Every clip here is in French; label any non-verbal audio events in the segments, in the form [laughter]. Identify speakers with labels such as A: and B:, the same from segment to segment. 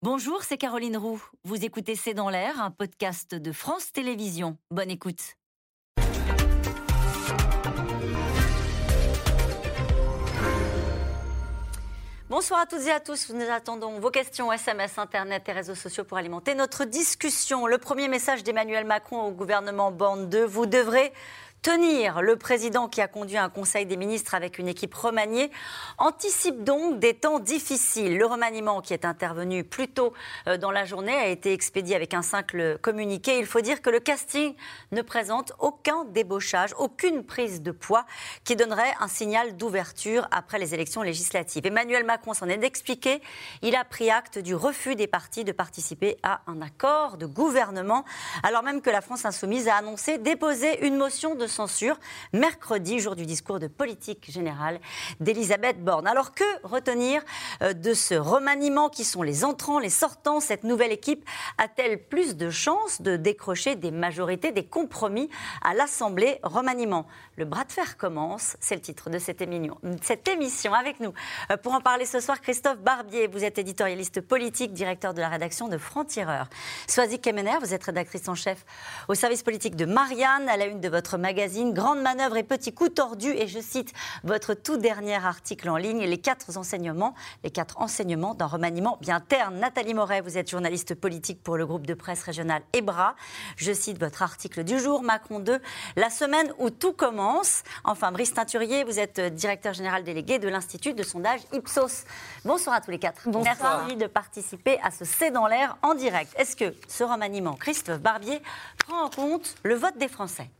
A: Bonjour, c'est Caroline Roux. Vous écoutez C'est dans l'air, un podcast de France Télévisions. Bonne écoute. Bonsoir à toutes et à tous. Nous attendons vos questions SMS, Internet et réseaux sociaux pour alimenter notre discussion. Le premier message d'Emmanuel Macron au gouvernement Bande 2. Vous devrez tenir. Le président qui a conduit un conseil des ministres avec une équipe remaniée anticipe donc des temps difficiles. Le remaniement qui est intervenu plus tôt euh, dans la journée a été expédié avec un simple communiqué. Il faut dire que le casting ne présente aucun débauchage, aucune prise de poids qui donnerait un signal d'ouverture après les élections législatives. Emmanuel Macron s'en est expliqué. Il a pris acte du refus des partis de participer à un accord de gouvernement, alors même que la France insoumise a annoncé déposer une motion de censure mercredi, jour du discours de politique générale d'Elisabeth Borne. Alors que retenir euh, de ce remaniement qui sont les entrants, les sortants? Cette nouvelle équipe a-t-elle plus de chances de décrocher des majorités, des compromis à l'Assemblée? Remaniement Le bras de fer commence, c'est le titre de cette émission. Cette émission avec nous. Euh, pour en parler ce soir, Christophe Barbier, vous êtes éditorialiste politique, directeur de la rédaction de Franc-Tireur. Soisy Kemener, vous êtes rédactrice en chef au service politique de Marianne, à la une de votre magazine Grande manœuvre et petit coup tordu. Et je cite votre tout dernier article en ligne, les quatre enseignements, les quatre enseignements d'un remaniement bien terne. Nathalie Moret, vous êtes journaliste politique pour le groupe de presse régional EBRA. Je cite votre article du jour, Macron 2, la semaine où tout commence. Enfin, Brice Teinturier, vous êtes directeur général délégué de l'Institut de sondage Ipsos. Bonsoir à tous les quatre.
B: Bonsoir.
A: Merci de participer à ce C'est dans l'air en direct. Est-ce que ce remaniement, Christophe Barbier, prend en compte le vote des Français?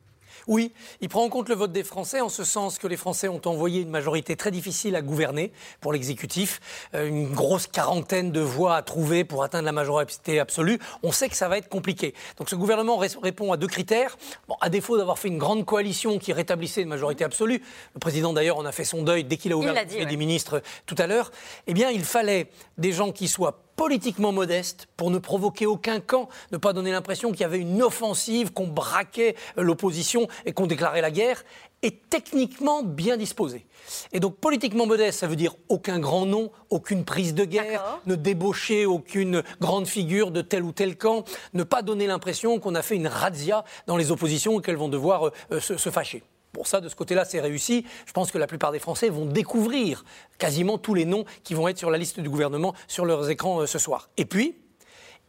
B: Oui, il prend en compte le vote des Français en ce sens que les Français ont envoyé une majorité très difficile à gouverner pour l'exécutif, euh, une grosse quarantaine de voix à trouver pour atteindre la majorité absolue. On sait que ça va être compliqué. Donc ce gouvernement répond à deux critères. Bon, à défaut d'avoir fait une grande coalition qui rétablissait une majorité absolue, le président d'ailleurs en a fait son deuil dès qu'il a ouvert le des ministres tout à l'heure, eh bien il fallait des gens qui soient politiquement modeste pour ne provoquer aucun camp, ne pas donner l'impression qu'il y avait une offensive, qu'on braquait l'opposition et qu'on déclarait la guerre, et techniquement bien disposé. Et donc politiquement modeste, ça veut dire aucun grand nom, aucune prise de guerre, ne débaucher aucune grande figure de tel ou tel camp, ne pas donner l'impression qu'on a fait une razzia dans les oppositions et qu'elles vont devoir euh, se fâcher. Pour ça, de ce côté-là, c'est réussi. Je pense que la plupart des Français vont découvrir quasiment tous les noms qui vont être sur la liste du gouvernement sur leurs écrans euh, ce soir. Et puis,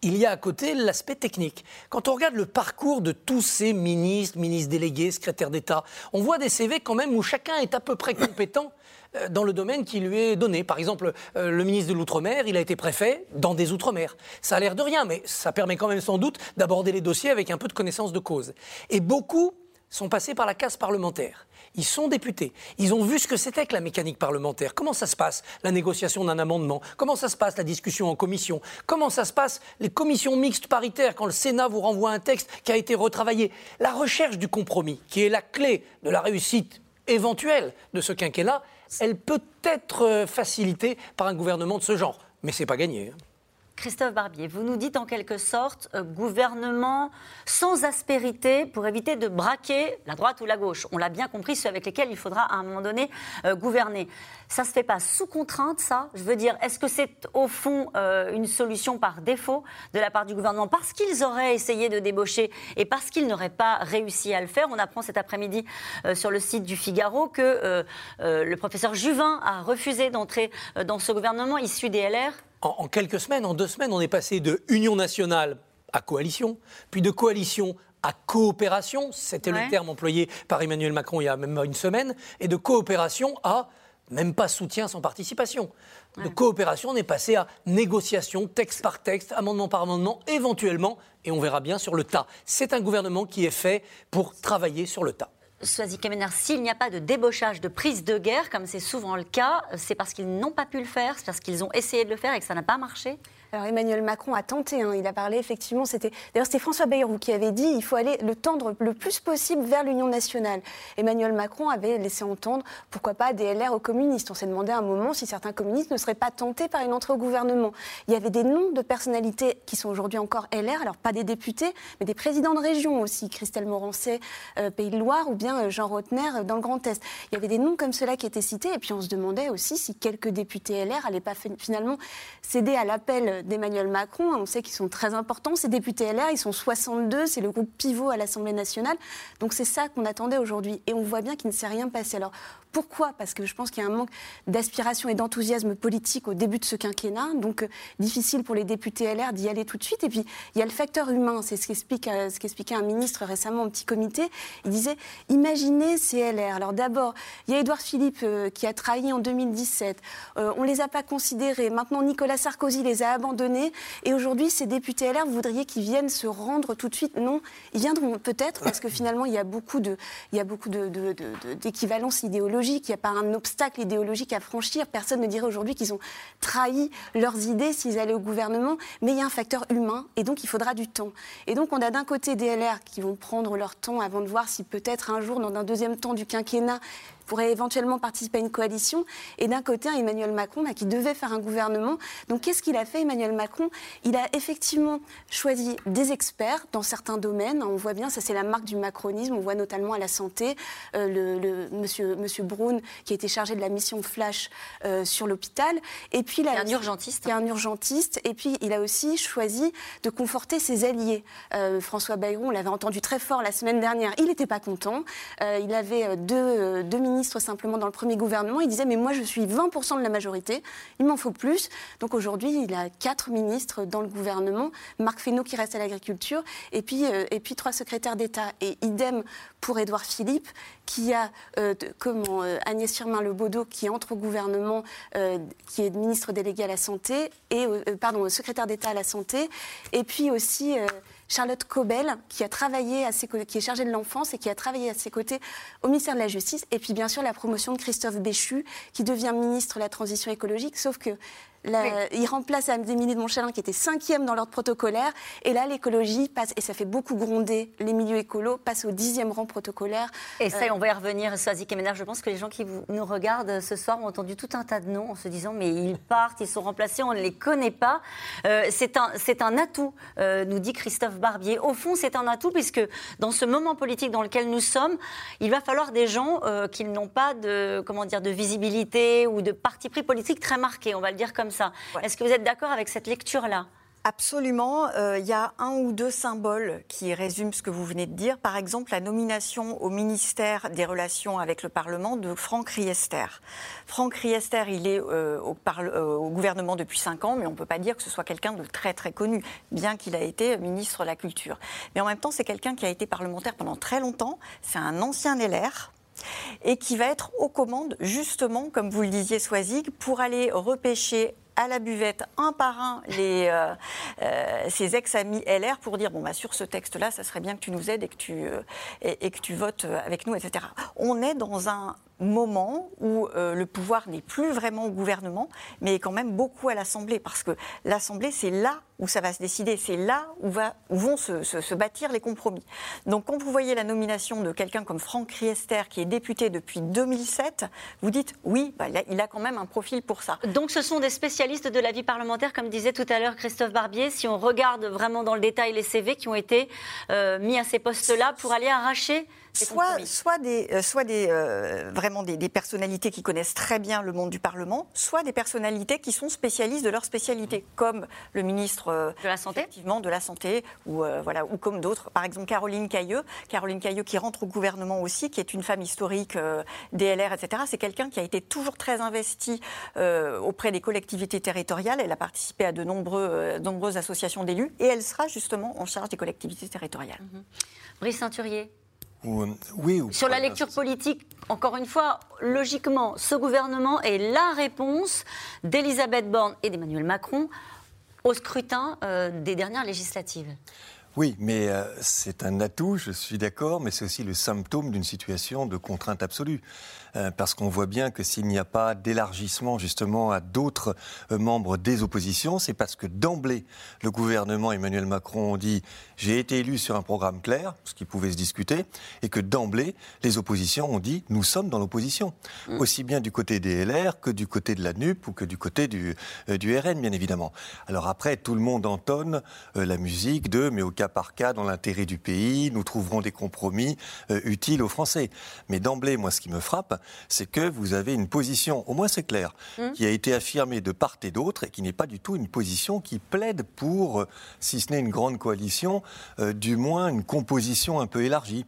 B: il y a à côté l'aspect technique. Quand on regarde le parcours de tous ces ministres, ministres délégués, secrétaires d'État, on voit des CV quand même où chacun est à peu près compétent euh, dans le domaine qui lui est donné. Par exemple, euh, le ministre de l'Outre-mer, il a été préfet dans des Outre-mer. Ça a l'air de rien, mais ça permet quand même sans doute d'aborder les dossiers avec un peu de connaissance de cause. Et beaucoup sont passés par la case parlementaire. Ils sont députés. Ils ont vu ce que c'était que la mécanique parlementaire. Comment ça se passe, la négociation d'un amendement? Comment ça se passe, la discussion en commission? Comment ça se passe, les commissions mixtes paritaires, quand le Sénat vous renvoie un texte qui a été retravaillé? La recherche du compromis, qui est la clé de la réussite éventuelle de ce quinquennat, elle peut être euh, facilitée par un gouvernement de ce genre. Mais c'est pas gagné. Hein.
A: Christophe Barbier, vous nous dites en quelque sorte euh, gouvernement sans aspérité pour éviter de braquer la droite ou la gauche. On l'a bien compris, ceux avec lesquels il faudra à un moment donné euh, gouverner. Ça ne se fait pas sous contrainte, ça Je veux dire, est-ce que c'est au fond euh, une solution par défaut de la part du gouvernement Parce qu'ils auraient essayé de débaucher et parce qu'ils n'auraient pas réussi à le faire? On apprend cet après-midi sur le site du Figaro que le professeur Juvin a refusé d'entrer dans ce gouvernement issu des LR
B: en, quelques semaines, en deux semaines, on est passé de union nationale à coalition, puis de coalition à coopération, c'était le terme employé par Emmanuel Macron il y a même une semaine, et de coopération à même pas soutien sans participation. De coopération, on est passé à négociation, texte par texte, amendement par amendement, éventuellement, et on verra bien sur le tas. C'est un gouvernement qui est fait pour travailler sur le tas.
A: Soisy Kemener, s'il n'y a pas de débauchage, de prise de guerre, comme c'est souvent le cas, c'est parce qu'ils n'ont pas pu le faire, c'est parce qu'ils ont essayé de le faire et que ça n'a pas marché
C: alors Emmanuel Macron a tenté, hein. il a parlé effectivement, c'était d'ailleurs c'était François Bayrou qui avait dit il faut aller le tendre le plus possible vers l'Union nationale. Emmanuel Macron avait laissé entendre pourquoi pas des LR aux communistes. On s'est demandé à un moment si certains communistes ne seraient pas tentés par une entrée au gouvernement. Il y avait des noms de personnalités qui sont aujourd'hui encore LR, alors pas des députés, mais des présidents de région aussi, Christelle Morancet, euh, Pays de Loire ou bien euh, Jean Rotner euh, dans le Grand Est. Il y avait des noms comme ceux-là qui étaient cités et puis on se demandait aussi si quelques députés LR n'allaient pas finalement céder à l'appel d'Emmanuel Macron. On sait qu'ils sont très importants. Ces députés LR, ils sont 62, c'est le groupe pivot à l'Assemblée nationale. Donc c'est ça qu'on attendait aujourd'hui. Et on voit bien qu'il ne s'est rien passé. Alors pourquoi? Parce que je pense qu'il y a un manque d'aspiration et d'enthousiasme politique au début de ce quinquennat, donc euh, difficile pour les députés LR d'y aller tout de suite. Et puis, il y a le facteur humain, c'est ce qu'expliquait ce un ministre récemment au petit comité. Il disait, imaginez ces LR. Alors d'abord, il y a Édouard Philippe euh, qui a trahi en 2017. Euh, on ne les a pas considérés. Maintenant, Nicolas Sarkozy les a abandonnés. Et aujourd'hui, ces députés LR, vous voudriez qu'ils viennent se rendre tout de suite? Non, ils viendront peut-être, parce que finalement, il y a beaucoup d'équivalence idéologique il n'y a pas un obstacle idéologique à franchir. Personne ne dirait aujourd'hui qu'ils ont trahi leurs idées s'ils allaient au gouvernement, mais il y a un facteur humain et donc il faudra du temps. Et donc on a d'un côté des LR qui vont prendre leur temps avant de voir si peut-être un jour, dans un deuxième temps du quinquennat, pourrait éventuellement participer à une coalition. Et d'un côté, un Emmanuel Macron bah, qui devait faire un gouvernement. Donc qu'est-ce qu'il a fait, Emmanuel Macron? Il a effectivement choisi des experts dans certains domaines. On voit bien, ça c'est la marque du macronisme. On voit notamment à la santé, euh, le, monsieur, monsieur Brown qui a été chargé de la mission Flash euh, sur l'hôpital.
A: Et puis il a un urgentiste.
C: Il un urgentiste. Et puis il a aussi choisi de conforter ses alliés. Euh, François Bayrou, on l'avait entendu très fort la semaine dernière. Il n'était pas content. il avait deux, deux ministres simplement dans le premier gouvernement. Il disait mais moi je suis 20% de la majorité, il m'en faut plus. Donc aujourd'hui il a quatre ministres dans le gouvernement, Marc Fesneau qui reste à l'agriculture et puis euh, trois secrétaires d'État et idem pour Édouard Philippe qui a euh, comment euh, Agnès Firmin Lebaudot qui entre au gouvernement, qui est ministre délégué à la santé et pardon secrétaire d'État à la santé et puis aussi Charlotte Cobel, qui a travaillé à ses qui est chargée de l'enfance et qui a travaillé à ses côtés au ministère de la Justice. Et puis, bien sûr, la promotion de Christophe Béchu, qui devient ministre de la Transition écologique. Sauf que il remplace Émilie de Montchalin qui était cinquième dans l'ordre protocolaire. Et là, l'écologie passe, et ça fait beaucoup gronder les milieux écolos, passe au dixième rang protocolaire.
A: Et ça, euh, on va y revenir, Soazic Kemener. Je pense que les gens qui nous regardent ce soir ont entendu tout un tas de noms en se disant mais ils partent, ils sont remplacés, on ne les connaît pas. Euh, c'est un, un atout, euh, nous dit Christophe Barbier. Au fond, c'est un atout puisque dans ce moment politique dans lequel nous sommes, il va falloir des gens qui n'ont pas de, comment dire, de visibilité ou de parti pris politique très marqué, on va le dire comme ça. Est-ce que vous êtes d'accord avec cette lecture-là?
D: Absolument. Euh, il y a un ou deux symboles qui résument ce que vous venez de dire. Par exemple, la nomination au ministère des Relations avec le Parlement de Franck Riester. Franck Riester, il est euh, au, euh, au, gouvernement depuis cinq ans, mais on ne peut pas dire que ce soit quelqu'un de très très connu, bien qu'il a été ministre de la Culture. Mais en même temps, c'est quelqu'un qui a été parlementaire pendant très longtemps. C'est un ancien LR et qui va être aux commandes, justement, comme vous le disiez, Soisig, pour aller repêcher à la buvette un par un les, euh, euh, ses ex-amis LR pour dire bon bah sur ce texte-là, ça serait bien que tu nous aides et que tu euh, et, que tu votes avec nous, etc. On est dans un moment où euh, le pouvoir n'est plus vraiment au gouvernement, mais est quand même beaucoup à l'Assemblée, parce que l'Assemblée, c'est là où ça va se décider, c'est là où, vont se, bâtir les compromis. Donc quand vous voyez la nomination de quelqu'un comme Franck Riester, qui est député depuis 2007, vous dites oui, bah, il a quand même un profil pour ça.
A: Donc ce sont des spécialistes de la vie parlementaire, comme disait tout à l'heure Christophe Barbier, si on regarde vraiment dans le détail les CV qui ont été euh, mis à ces postes-là pour aller arracher
D: soit, soit des, euh, soit des euh, vraiment des, personnalités qui connaissent très bien le monde du Parlement, soit des personnalités qui sont spécialistes de leur spécialité, comme le ministre
A: euh, de la santé,
D: effectivement, de la santé, ou voilà, ou comme d'autres. Par exemple, Caroline Cailleux, Caroline Cailleux qui rentre au gouvernement aussi, qui est une femme historique DLR, etc. C'est quelqu'un qui a été toujours très investi auprès des collectivités territoriales. Elle a participé à de nombreux, nombreuses associations d'élus, et elle sera justement en charge des collectivités territoriales.
A: Mmh. Brice Ceinturier.
E: Euh, oui,
A: Sur la lecture politique, encore une fois, logiquement, ce gouvernement est la réponse d'Elisabeth Borne et d'Emmanuel Macron au scrutin euh, des dernières législatives.
E: Oui, mais euh, c'est un atout, je suis d'accord, mais c'est aussi le symptôme d'une situation de contrainte absolue. Euh, parce qu'on voit bien que s'il n'y a pas d'élargissement justement à d'autres euh, membres des oppositions, c'est parce que d'emblée, le gouvernement Emmanuel Macron dit j'ai été élu sur un programme clair, ce qui pouvait se discuter, et que d'emblée, les oppositions ont dit nous sommes dans l'opposition, mm. aussi bien du côté des LR que du côté de la NUP ou que du côté du, du RN, bien évidemment. Alors après, tout le monde entonne la musique de mais au cas par cas dans l'intérêt du pays. Nous trouverons des compromis euh, utiles aux Français. Mais d'emblée, moi, ce qui me frappe, c'est que vous avez une position, au moins c'est clair, mmh. qui a été affirmée de part et d'autre et qui n'est pas du tout une position qui plaide pour, si ce n'est une grande coalition, du moins une composition un peu élargie.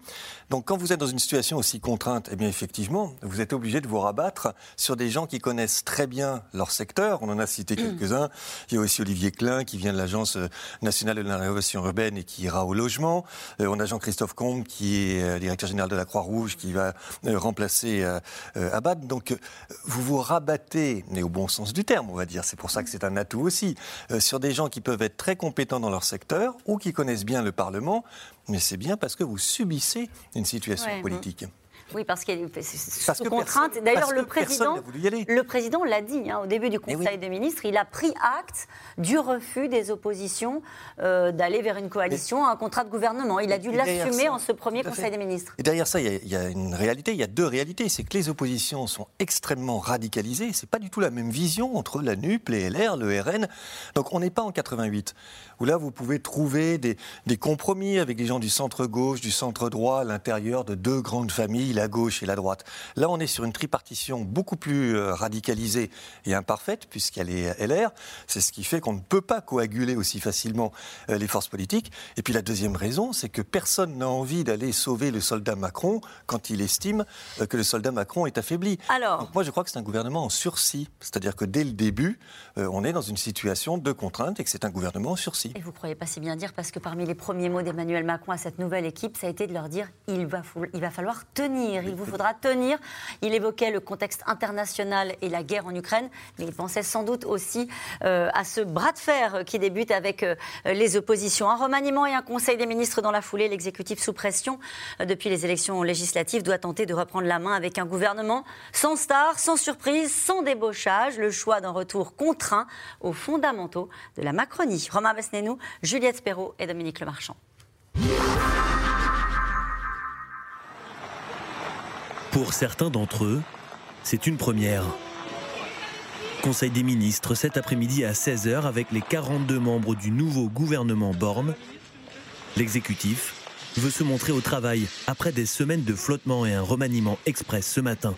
E: Donc quand vous êtes dans une situation aussi contrainte, eh bien effectivement, vous êtes obligé de vous rabattre sur des gens qui connaissent très bien leur secteur. On en a cité mmh. quelques-uns. Il y a aussi Olivier Klein qui vient de l'Agence nationale de la rénovation urbaine et qui ira au logement. Euh, on a Jean-Christophe Combe qui est euh, directeur général de la Croix-Rouge qui va euh, remplacer Abad. Donc vous vous rabattez, mais au bon sens du terme, on va dire. C'est pour ça que c'est un atout aussi, sur des gens qui peuvent être très compétents dans leur secteur ou qui connaissent bien le Parlement mais c'est bien parce que vous subissez une situation politique.
A: Oui, parce qu'il est sous contrainte. D'ailleurs, le président, le président l'a dit hein, au début du eh Conseil des ministres, il a pris acte du refus des oppositions euh, d'aller vers une coalition, un contrat de gouvernement. Il a dû l'assumer en ce premier Conseil des ministres.
E: Et derrière ça, il y, a, une réalité, il y a deux réalités. C'est que les oppositions sont extrêmement radicalisées. C'est pas du tout la même vision entre la NUP, les LR, le RN. Donc on n'est pas en 88 où là vous pouvez trouver des, des compromis avec des gens du centre gauche, du centre droit, à l'intérieur de deux grandes familles la gauche et la droite. Là, on est sur une tripartition beaucoup plus euh, radicalisée et imparfaite, puisqu'elle est LR. C'est ce qui fait qu'on ne peut pas coaguler aussi facilement euh, les forces politiques. Et puis la deuxième raison, c'est que personne n'a envie d'aller sauver le soldat Macron quand il estime euh, que le soldat Macron est affaibli. Alors, Donc moi, je crois que c'est un gouvernement en sursis. C'est-à-dire que dès le début, on est dans une situation de contrainte et que c'est un gouvernement en sursis.
A: Et vous ne croyez pas si bien dire, parce que parmi les premiers mots d'Emmanuel Macron à cette nouvelle équipe, ça a été de leur dire il va, il va falloir tenir il vous faudra tenir. Il évoquait le contexte international et la guerre en Ukraine, mais il pensait sans doute aussi euh, à ce bras de fer qui débute avec euh, les oppositions. Un remaniement et un conseil des ministres dans la foulée. L'exécutif sous pression euh, depuis les élections législatives doit tenter de reprendre la main avec un gouvernement sans star, sans surprise, sans débauchage. Le choix d'un retour contraint aux fondamentaux de la Macronie. Romain Besnénou, Juliette Perrault et Dominique Lemarchand.
F: Pour certains d'entre eux, c'est une première. Conseil des ministres cet après-midi à 16h avec les 42 membres du nouveau gouvernement Borne. L'exécutif veut se montrer au travail après des semaines de flottement et un remaniement express ce matin.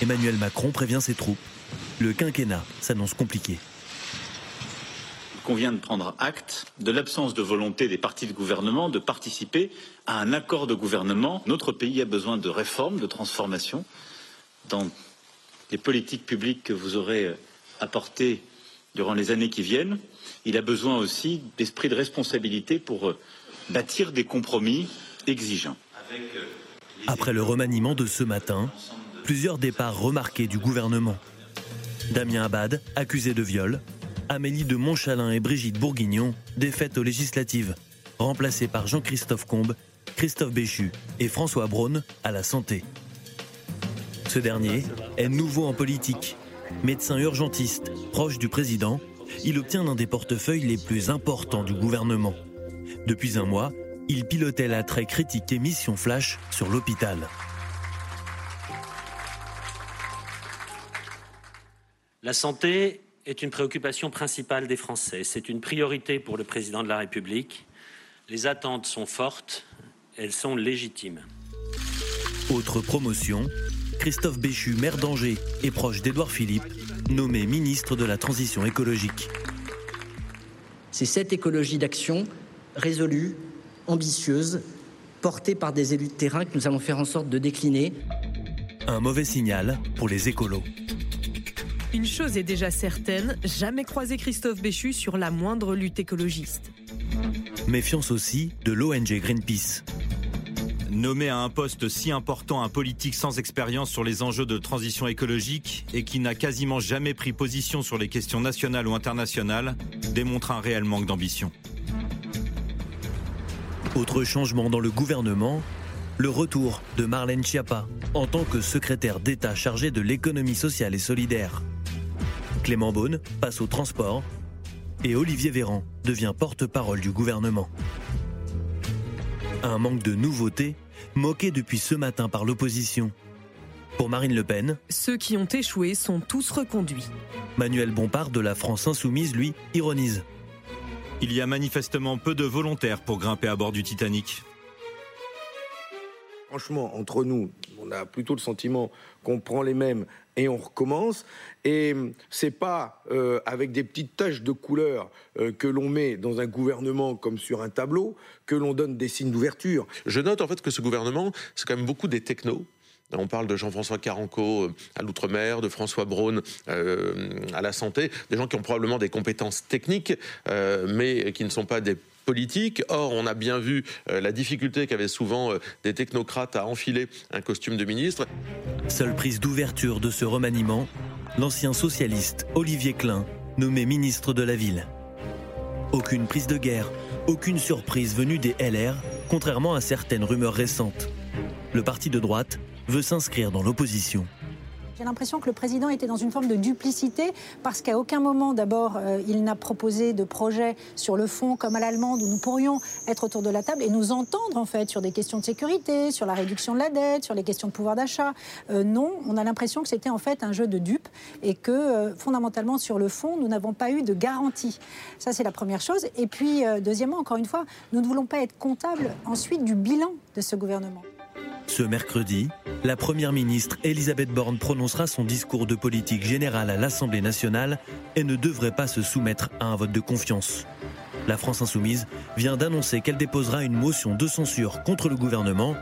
F: Emmanuel Macron prévient ses troupes. Le quinquennat s'annonce compliqué
G: convient de prendre acte de l'absence de volonté des partis de gouvernement de participer à un accord de gouvernement. Notre pays a besoin de réformes, de transformations dans les politiques publiques que vous aurez euh, apportées durant les années qui viennent. Il a besoin aussi d'esprit de responsabilité pour euh, bâtir des compromis exigeants.
F: Après le remaniement de ce matin, plusieurs départs remarqués du gouvernement. Damien Abad, accusé de viol, Amélie de Montchalin et Brigitte Bourguignon, défaites aux législatives, remplacées par Jean-Christophe Combe, Christophe Béchu et François Braun à la santé. Ce dernier est nouveau en politique. Médecin urgentiste, proche du président, il obtient l'un des portefeuilles les plus importants du gouvernement. Depuis un mois, il pilotait la très critique émission Flash sur l'hôpital.
H: La santé est une préoccupation principale des Français. C'est une priorité pour le président de la République. Les attentes sont fortes, elles sont légitimes.
F: Autre promotion, Christophe Béchu, maire d'Angers et proche d'Édouard Philippe, nommé ministre de la Transition écologique.
I: C'est cette écologie d'action résolue, ambitieuse, portée par des élus de terrain que nous allons faire en sorte de décliner.
F: Un mauvais signal pour les écolos.
J: Une chose est déjà certaine, jamais croiser Christophe Béchu sur la moindre lutte écologiste.
F: Méfiance aussi de l'ONG Greenpeace.
K: Nommé à un poste si important un politique sans expérience sur les enjeux de transition écologique et qui n'a quasiment jamais pris position sur les questions nationales ou internationales démontre un réel manque d'ambition.
F: Autre changement dans le gouvernement, le retour de Marlène Schiappa en tant que secrétaire d'État chargée de l'économie sociale et solidaire. Clément Beaune passe au transport et Olivier Véran devient porte-parole du gouvernement. Un manque de nouveautés moqué depuis ce matin par l'opposition. Pour Marine Le Pen,
J: ceux qui ont échoué sont tous reconduits.
F: Manuel Bompard de la France insoumise, lui, ironise.
K: Il y a manifestement peu de volontaires pour grimper à bord du Titanic.
L: Franchement, entre nous, on a plutôt le sentiment qu'on prend les mêmes et on recommence. Et c'est pas euh, avec des petites taches de couleur euh, que l'on met dans un gouvernement comme sur un tableau que l'on donne des signes d'ouverture.
M: Je note en fait que ce gouvernement, c'est quand même beaucoup des technos. On parle de Jean-François Caranco euh, à l'outre-mer, de François Braun à la santé, des gens qui ont probablement des compétences techniques, mais qui ne sont pas des Or, on a bien vu euh, la difficulté qu'avaient souvent euh, des technocrates à enfiler un costume de ministre.
F: Seule prise d'ouverture de ce remaniement, l'ancien socialiste Olivier Klein, nommé ministre de la Ville. Aucune prise de guerre, aucune surprise venue des LR, contrairement à certaines rumeurs récentes. Le parti de droite veut s'inscrire dans l'opposition.
N: J'ai l'impression que le président était dans une forme de duplicité parce qu'à aucun moment, d'abord, euh, il n'a proposé de projet sur le fond comme à l'allemande où nous pourrions être autour de la table et nous entendre en fait sur des questions de sécurité, sur la réduction de la dette, sur les questions de pouvoir d'achat. Euh, non, on a l'impression que c'était en fait un jeu de dupes et que euh, fondamentalement sur le fond, nous n'avons pas eu de garantie. Ça, c'est la première chose. Et puis, deuxièmement, encore une fois, nous ne voulons pas être comptables ensuite du bilan de ce gouvernement.
F: Ce mercredi, la Première ministre Elisabeth Borne prononcera son discours de politique générale à l'Assemblée nationale et ne devrait pas se soumettre à un vote de confiance. La France insoumise vient d'annoncer qu'elle déposera une motion de censure contre le gouvernement.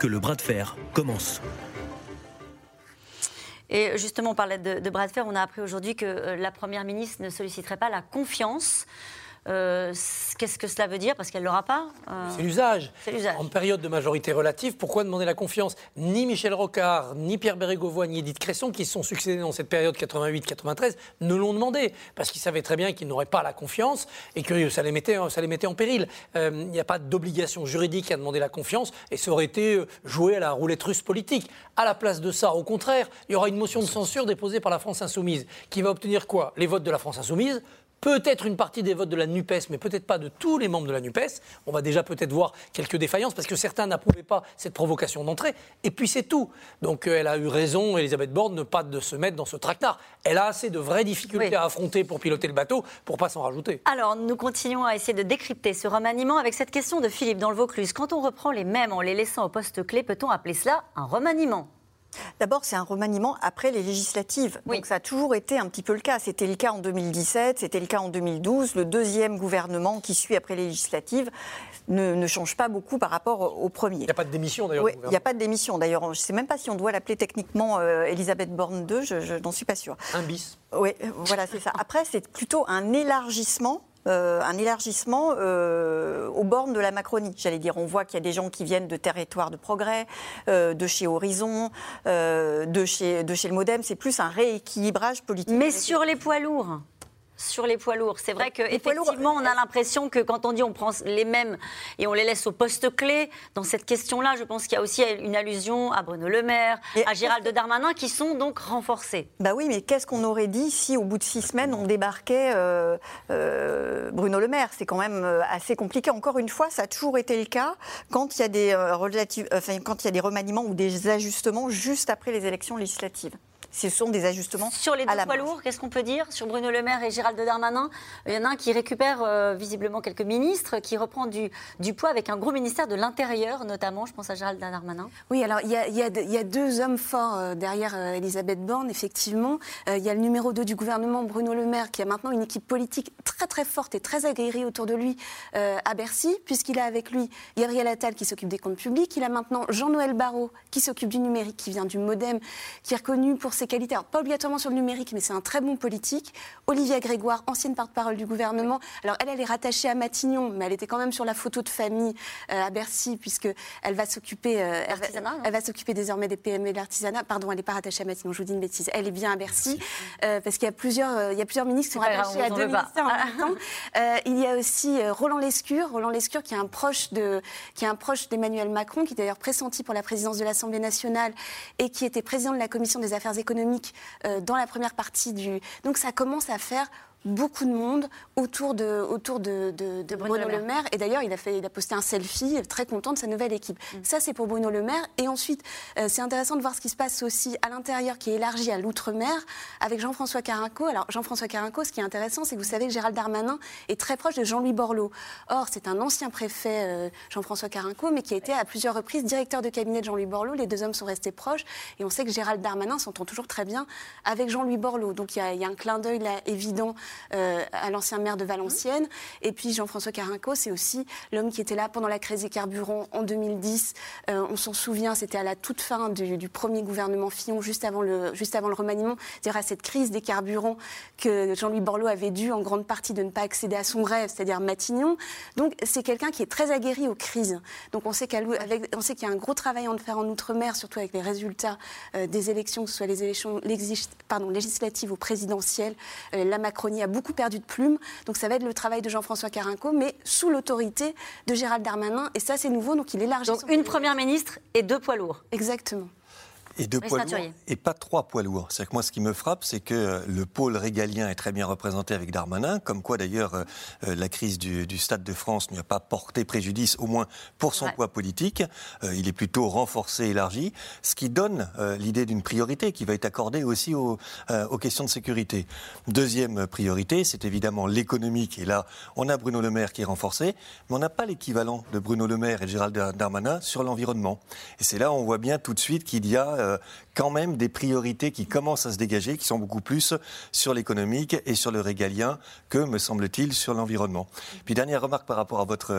F: Que le bras de fer commence.
A: Et justement, on parlait de, bras de fer. On a appris aujourd'hui que euh, la Première ministre ne solliciterait pas la confiance euh, qu'est-ce que cela veut dire? Parce qu'elle ne l'aura pas
B: euh, C'est l'usage. En période de majorité relative, pourquoi demander la confiance? Ni Michel Rocard, ni Pierre Bérégovoy, ni Edith Cresson, qui se sont succédés dans cette période 88-93, ne l'ont demandé. Parce qu'ils savaient très bien qu'ils n'auraient pas la confiance et que ça les mettait, ça les mettait en péril. Euh, il n'y a pas d'obligation juridique à demander la confiance et ça aurait été joué à la roulette russe politique. À la place de ça, au contraire, il y aura une motion de censure déposée par la France Insoumise qui va obtenir quoi? Les votes de la France Insoumise peut-être une partie des votes de la NUPES, mais peut-être pas de tous les membres de la NUPES. On va déjà peut-être voir quelques défaillances parce que certains n'approuvaient pas cette provocation d'entrée. Et puis c'est tout. Donc euh, elle a eu raison, Elisabeth Borne, de ne pas de se mettre dans ce tractard. Elle a assez de vraies difficultés à affronter pour piloter le bateau pour pas s'en rajouter.
A: Alors nous continuons à essayer de décrypter ce remaniement avec cette question de Philippe dans le Vaucluse. Quand on reprend les mêmes en les laissant au poste clé, peut-on appeler cela un remaniement?
D: D'abord, c'est un remaniement après les législatives. Donc ça a toujours été un petit peu le cas. C'était le cas en 2017, c'était le cas en 2012. Le deuxième gouvernement qui suit après les législatives ne, change pas beaucoup par rapport au premier. Il
B: n'y a pas de démission d'ailleurs.
D: Oui, il n'y a pas de démission d'ailleurs. Je ne sais même pas si on doit l'appeler techniquement euh, Elisabeth Borne 2, je, n'en suis pas sûre.
B: Un bis.
D: Oui, voilà, c'est ça. Après, c'est plutôt un élargissement euh, un élargissement euh, aux bornes de la Macronie. J'allais dire, on voit qu'il y a des gens qui viennent de territoires de progrès, euh, de chez Horizon, de, chez, de chez le Modem. C'est plus un rééquilibrage politique.
A: Mais sur les poids lourds sur les poids lourds. C'est vrai qu'effectivement, on a l'impression que quand on dit on prend les mêmes et on les laisse au poste clé, dans cette question-là, je pense qu'il y a aussi une allusion à Bruno Le Maire, à Gérald Darmanin, qui sont donc renforcés.
D: Bah oui, mais qu'est-ce qu'on aurait dit si au bout de six semaines, on débarquait euh, euh, Bruno Le Maire? C'est quand même euh, assez compliqué. Encore une fois, ça a toujours été le cas quand il y a des, enfin, quand il y a des remaniements ou des ajustements juste après les élections législatives ce sont des ajustements.
A: Sur les deux poids lourds, qu'est-ce qu'on peut dire Sur Bruno Le Maire et Gérald Darmanin, il y en a un qui récupère euh, visiblement quelques ministres, qui reprend du, du poids avec un gros ministère de l'Intérieur, notamment, je pense à Gérald Darmanin.
C: Oui, alors il y a, y a, y a deux hommes forts euh, derrière euh, Elisabeth Borne, effectivement. Il y a le numéro 2 du gouvernement, Bruno Le Maire, qui a maintenant une équipe politique très très forte et très aguerrie autour de lui à Bercy, puisqu'il a avec lui Gabriel Attal qui s'occupe des comptes publics, il a maintenant Jean-Noël Barrot qui s'occupe du numérique, qui vient du Modem, qui est reconnu pour ses qualités, pas obligatoirement sur le numérique, mais c'est un très bon politique. Olivia Grégoire, ancienne porte-parole du gouvernement. Alors elle, elle est rattachée à Matignon, mais elle était quand même sur la photo de famille euh, à Bercy, puisque elle va s'occuper, euh, elle, va s'occuper désormais des PME et de l'artisanat. Pardon, elle n'est pas rattachée à Matignon, je vous dis une bêtise. Elle est bien à Bercy, euh, parce qu'il y a plusieurs, il y a plusieurs ministres qui sont rattachés à deux ministères en [laughs] même temps. il y a aussi Roland Lescure, Roland Lescure qui est un proche de, qui est un proche d'Emmanuel Macron, qui est d'ailleurs pressenti pour la présidence de l'Assemblée nationale et qui était président de la commission des affaires économiques euh, dans la première partie du. Donc ça commence à faire beaucoup de monde autour de, autour de, Bruno, Le Maire. Et d'ailleurs, il a, fait, il a posté un selfie très content de sa nouvelle équipe. Mm. Ça, c'est pour Bruno Le Maire. Et ensuite, euh, c'est intéressant de voir ce qui se passe aussi à l'intérieur, qui est élargi à l'outre-mer, avec Jean-François Carinco. Alors, Jean-François Carinco, ce qui est intéressant, c'est que vous savez que Gérald Darmanin est très proche de Jean-Louis Borloo. Or, c'est un ancien préfet, euh, Jean-François Carinco, mais qui a été à plusieurs reprises directeur de cabinet de Jean-Louis Borloo. Les deux hommes sont restés proches. Et on sait que Gérald Darmanin s'entend toujours très bien avec Jean-Louis Borloo. Donc, il y, y, a un clin d'œil là évident à l'ancien maire de Valenciennes. Et puis Jean-François Carinco, c'est aussi l'homme qui était là pendant la crise des carburants en 2010. Euh, on s'en souvient, c'était à la toute fin du, premier gouvernement Fillon, juste avant le, remaniement. C'est-à-dire à cette crise des carburants que Jean-Louis Borloo avait dû en grande partie de ne pas accéder à son rêve, c'est-à-dire Matignon. Donc c'est quelqu'un qui est très aguerri aux crises. Donc on sait qu'il y a un gros travail à faire en Outre-mer, surtout avec les résultats euh, des élections, que ce soit les élections législatives ou présidentielles. la Macronie a beaucoup perdu de plume. Donc ça va être le travail de Jean-François Carinco, mais sous l'autorité de Gérald Darmanin. Et ça, c'est nouveau, donc il élargit.
A: Donc une première ministre et deux poids lourds.
C: Exactement
E: et deux poids lourds, et pas trois poids lourds. C'est que moi, ce qui me frappe, c'est que le pôle régalien est très bien représenté avec Darmanin, comme quoi d'ailleurs euh, euh, la crise du, Stade de France n'y a pas porté préjudice, au moins pour son poids politique. Euh, il est plutôt renforcé, élargi, ce qui donne l'idée d'une priorité qui va être accordée aussi aux, aux, questions de sécurité. Deuxième priorité, c'est évidemment l'économique. Et là, on a Bruno Le Maire qui est renforcé, mais on n'a pas l'équivalent de Bruno Le Maire et de Gérald Darmanin sur l'environnement. Et c'est là où on voit bien tout de suite qu'il y a uh, quand même des priorités qui commencent à se dégager, qui sont beaucoup plus sur l'économique et sur le régalien que, me semble-t-il, sur l'environnement. Puis dernière remarque par rapport à votre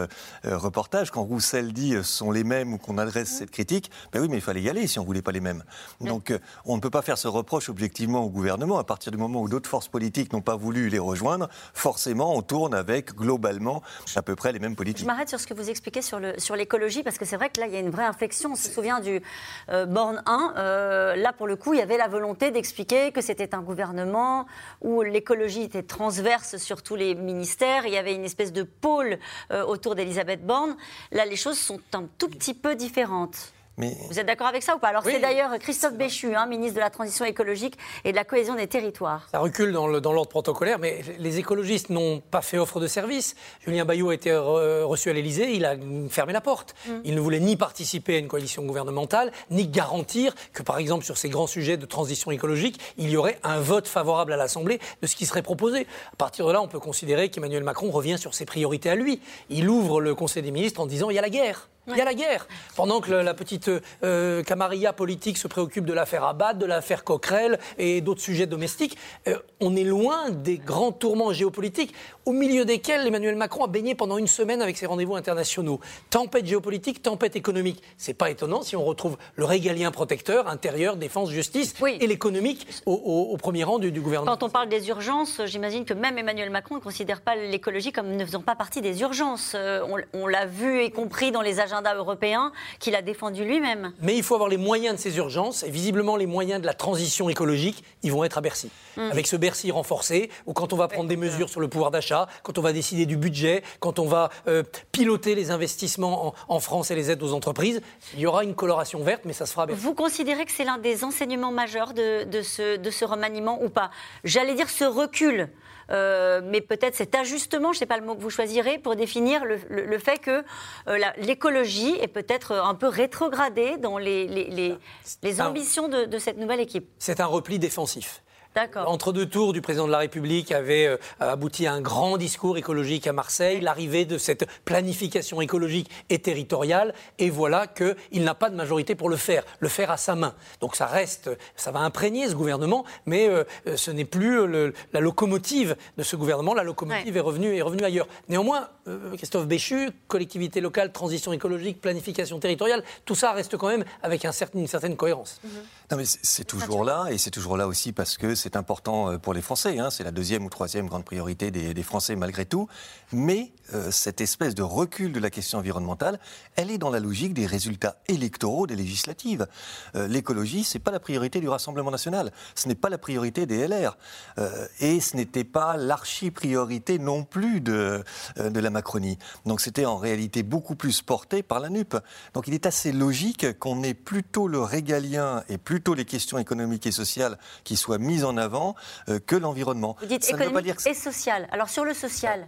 E: euh, reportage, quand Roussel dit euh, sont les mêmes ou qu'on adresse cette critique, ben oui, mais il fallait y aller si on voulait pas les mêmes. Donc on ne peut pas faire ce reproche objectivement au gouvernement à partir du moment où d'autres forces politiques n'ont pas voulu les rejoindre. Forcément, on tourne avec globalement à peu près les mêmes politiques. Je
A: m'arrête sur ce que vous expliquez sur l'écologie sur parce que c'est vrai que là il y a une vraie inflexion. On se souvient du Borne 1. Euh, là, pour le coup, il y avait la volonté d'expliquer que c'était un gouvernement où l'écologie était transverse sur tous les ministères. Il y avait une espèce de pôle euh, autour d'Elisabeth Borne. Là, les choses sont un tout petit peu différentes. Vous êtes d'accord avec ça ou pas? Alors c'est d'ailleurs Christophe Béchu, hein, ministre de la Transition écologique et de la cohésion des territoires.
B: Ça recule dans l'ordre protocolaire, mais les écologistes n'ont pas fait offre de service. Julien Bayou a été reçu à l'Élysée, il a fermé la porte. Mm. Il ne voulait ni participer à une coalition gouvernementale, ni garantir que, par exemple, sur ces grands sujets de transition écologique, il y aurait un vote favorable à l'Assemblée de ce qui serait proposé. À partir de là, on peut considérer qu'Emmanuel Macron revient sur ses priorités à lui. Il ouvre le Conseil des ministres en disant il y a la guerre. Il y a la guerre. Pendant que la petite euh, camarilla politique se préoccupe de l'affaire Abad, de l'affaire Coquerel et d'autres sujets domestiques, euh, on est loin des grands tourments géopolitiques au milieu desquels Emmanuel Macron a baigné pendant une semaine avec ses rendez-vous internationaux. Tempête géopolitique, tempête économique. C'est pas étonnant si on retrouve le régalien protecteur, intérieur, défense, justice et l'économique au, premier rang du, gouvernement.
A: Quand on parle des urgences, j'imagine que même Emmanuel Macron ne considère pas l'écologie comme ne faisant pas partie des urgences. Euh, on, on l'a vu et compris dans les agendas européens qu'il a défendu lui-même.
B: Mais il faut avoir les moyens de ces urgences et visiblement les moyens de la transition écologique, ils vont être à Bercy. Hum. Avec ce Bercy renforcé, ou quand on va prendre des mesures sur le pouvoir d'achat, quand on va décider du budget, quand on va euh, piloter les investissements en, France et les aides aux entreprises, il y aura une coloration verte, mais ça se fera à Bercy.
A: Vous considérez que c'est l'un des enseignements majeurs de, ce, de ce remaniement ou pas? J'allais dire ce recul euh, mais peut-être cet ajustement, je ne sais pas le mot que vous choisirez, pour définir le, fait que euh, l'écologie est peut-être un peu rétrogradée dans les, les, ambitions de cette nouvelle équipe.
B: C'est un repli défensif. Entre deux tours du président de la République avait euh, abouti à un grand discours écologique à Marseille, l'arrivée de cette planification écologique et territoriale, et voilà qu'il n'a pas de majorité pour le faire, le faire à sa main. Donc ça reste, ça va imprégner ce gouvernement, mais euh, ce n'est plus la locomotive de ce gouvernement, la locomotive est, revenue, est revenue ailleurs. Néanmoins, euh, Christophe Béchu, collectivité locale, transition écologique, planification territoriale, tout ça reste quand même avec un certain, une certaine cohérence.
E: Mhm. Non mais c'est toujours là, et c'est toujours là aussi parce que c'est important euh, pour les Français. Hein. C'est la deuxième ou troisième grande priorité des, Français malgré tout. Mais euh, cette espèce de recul de la question environnementale, elle est dans la logique des résultats électoraux des législatives. Euh, l'écologie, c'est pas la priorité du Rassemblement national. Ce n'est pas la priorité des LR. et ce n'était pas l'archi-priorité non plus de, de la Macronie. Donc c'était en réalité beaucoup plus porté par la NUP. Donc il est assez logique qu'on ait plutôt le régalien et plutôt les questions économiques et sociales qui soient mises en avant que l'environnement.
A: Vous dites économique et social. Alors sur le social,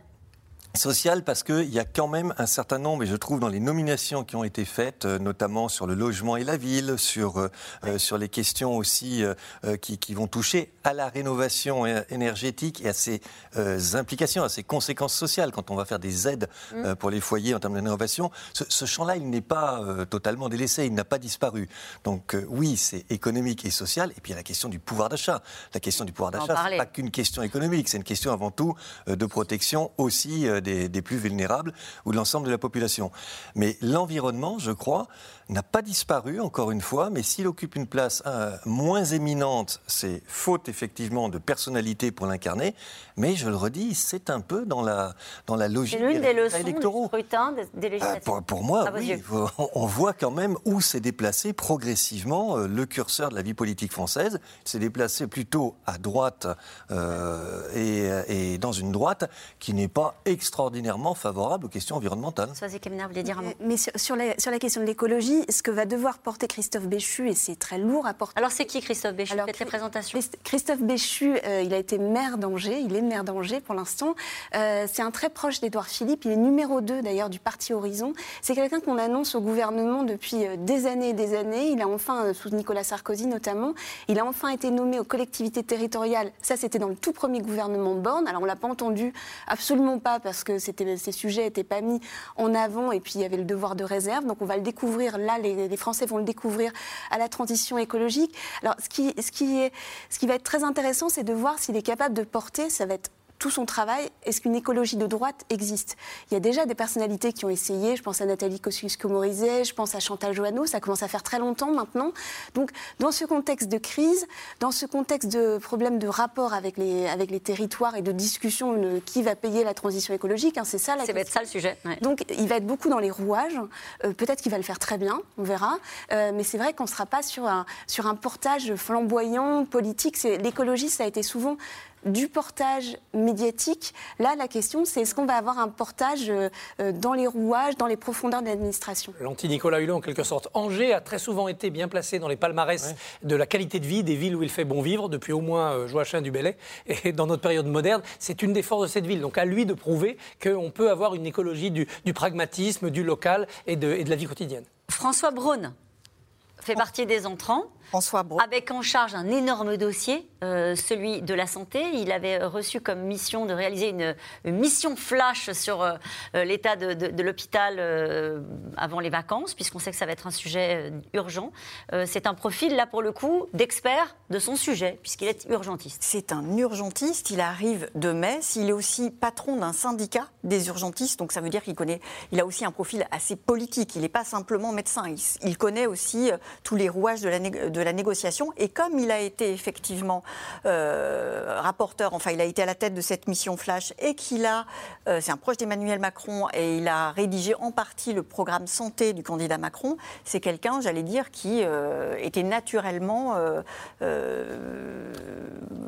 E: Social parce qu'il y a quand même un certain nombre, et je trouve dans les nominations qui ont été faites, euh, notamment sur le logement et la ville, sur, euh, euh, sur les questions aussi qui, qui, vont toucher à la rénovation énergétique et à ses implications, à ses conséquences sociales quand on va faire des aides mm. pour les foyers en termes de rénovation. Ce, ce champ-là, il n'est pas totalement délaissé, il n'a pas disparu. Donc oui, c'est économique et social. Et puis il y a la question du pouvoir d'achat. La question du pouvoir d'achat, ce n'est pas qu'une question économique, c'est une question avant tout de protection aussi des, plus vulnérables ou de l'ensemble de la population. Mais l'environnement, je crois, n'a pas disparu, encore une fois, mais s'il occupe une place euh, moins éminente, c'est faute effectivement de personnalité pour l'incarner, mais je le redis, c'est un peu dans la, dans la logique
A: des, des leçons électoraux. du scrutin des, législatives.
E: Euh, pour, moi, oui, on voit quand même où s'est déplacé progressivement euh, le curseur de la vie politique française. Il s'est déplacé plutôt à droite et, et, dans une droite qui n'est pas extraordinairement favorable aux questions environnementales.
A: voulait dire un mot?
C: Mais sur la, sur la question de l'écologie, ce que va devoir porter Christophe Béchu, et c'est très lourd à porter.
A: Alors c'est qui Christophe Béchu? Alors, Faites les présentations.
C: Christophe Béchu, euh, il a été maire d'Angers, il est maire d'Angers pour l'instant. Euh, c'est un très proche d'Édouard Philippe, il est numéro 2 d'ailleurs du parti Horizon. C'est quelqu'un qu'on annonce au gouvernement depuis euh, des années et des années. Il a enfin, sous Nicolas Sarkozy notamment, il a enfin été nommé aux collectivités territoriales. Ça, c'était dans le tout premier gouvernement Borne. Alors on l'a pas entendu, absolument pas, parce que ces sujets n'étaient pas mis en avant et puis il y avait le devoir de réserve. Donc on va le découvrir là, les, Français vont le découvrir à la transition écologique. Alors, ce qui, ce qui, est, ce qui va être très intéressant, c'est de voir s'il est capable de porter, ça va être tout son travail, est-ce qu'une écologie de droite existe? Il y a déjà des personnalités qui ont essayé, je pense à Nathalie Kosciusko-Morizet, je pense à Chantal Joanneau, ça commence à faire très longtemps maintenant. Donc, dans ce contexte de crise, dans ce contexte de problème de rapport avec les, avec les territoires et de discussion de qui va payer la transition écologique, hein, c'est ça la
A: Ça va être ça le sujet.
C: Donc, il va être beaucoup dans les rouages. Euh, peut-être qu'il va le faire très bien, on verra. Euh, mais c'est vrai qu'on ne sera pas sur un, sur un portage flamboyant, politique. L'écologie, ça a été souvent du portage médiatique. Là, la question, c'est est-ce qu'on va avoir un portage euh, euh, dans les rouages, dans les profondeurs de l'administration?
B: L'anti-Nicolas Hulot, en quelque sorte. Angers a très souvent été bien placé dans les palmarès de la qualité de vie des villes où il fait bon vivre, depuis au moins euh, Joachim du Bellay. [laughs] Et dans notre période moderne, c'est une des forces de cette ville. Donc à lui de prouver qu'on peut avoir une écologie du, pragmatisme, du local et de, et de la vie quotidienne.
A: François Braun fait partie des entrants.
D: François
A: Avec en charge un énorme dossier, euh, celui de la santé. Il avait reçu comme mission de réaliser une, mission flash sur euh, euh, l'état de, l'hôpital avant les vacances, puisqu'on sait que ça va être un sujet urgent. c'est un profil, là, pour le coup, d'expert de son sujet, puisqu'il est urgentiste.
D: C'est un urgentiste. Il arrive de Metz. Il est aussi patron d'un syndicat des urgentistes. Donc, ça veut dire qu'il connaît. Il a aussi un profil assez politique. Il n'est pas simplement médecin. Il, connaît aussi tous les rouages de la, négociation. Et comme il a été effectivement euh, rapporteur, enfin il a été à la tête de cette mission Flash et qu'il a, euh, c'est un proche d'Emmanuel Macron et il a rédigé en partie le programme santé du candidat Macron, c'est quelqu'un, j'allais dire, qui euh, était naturellement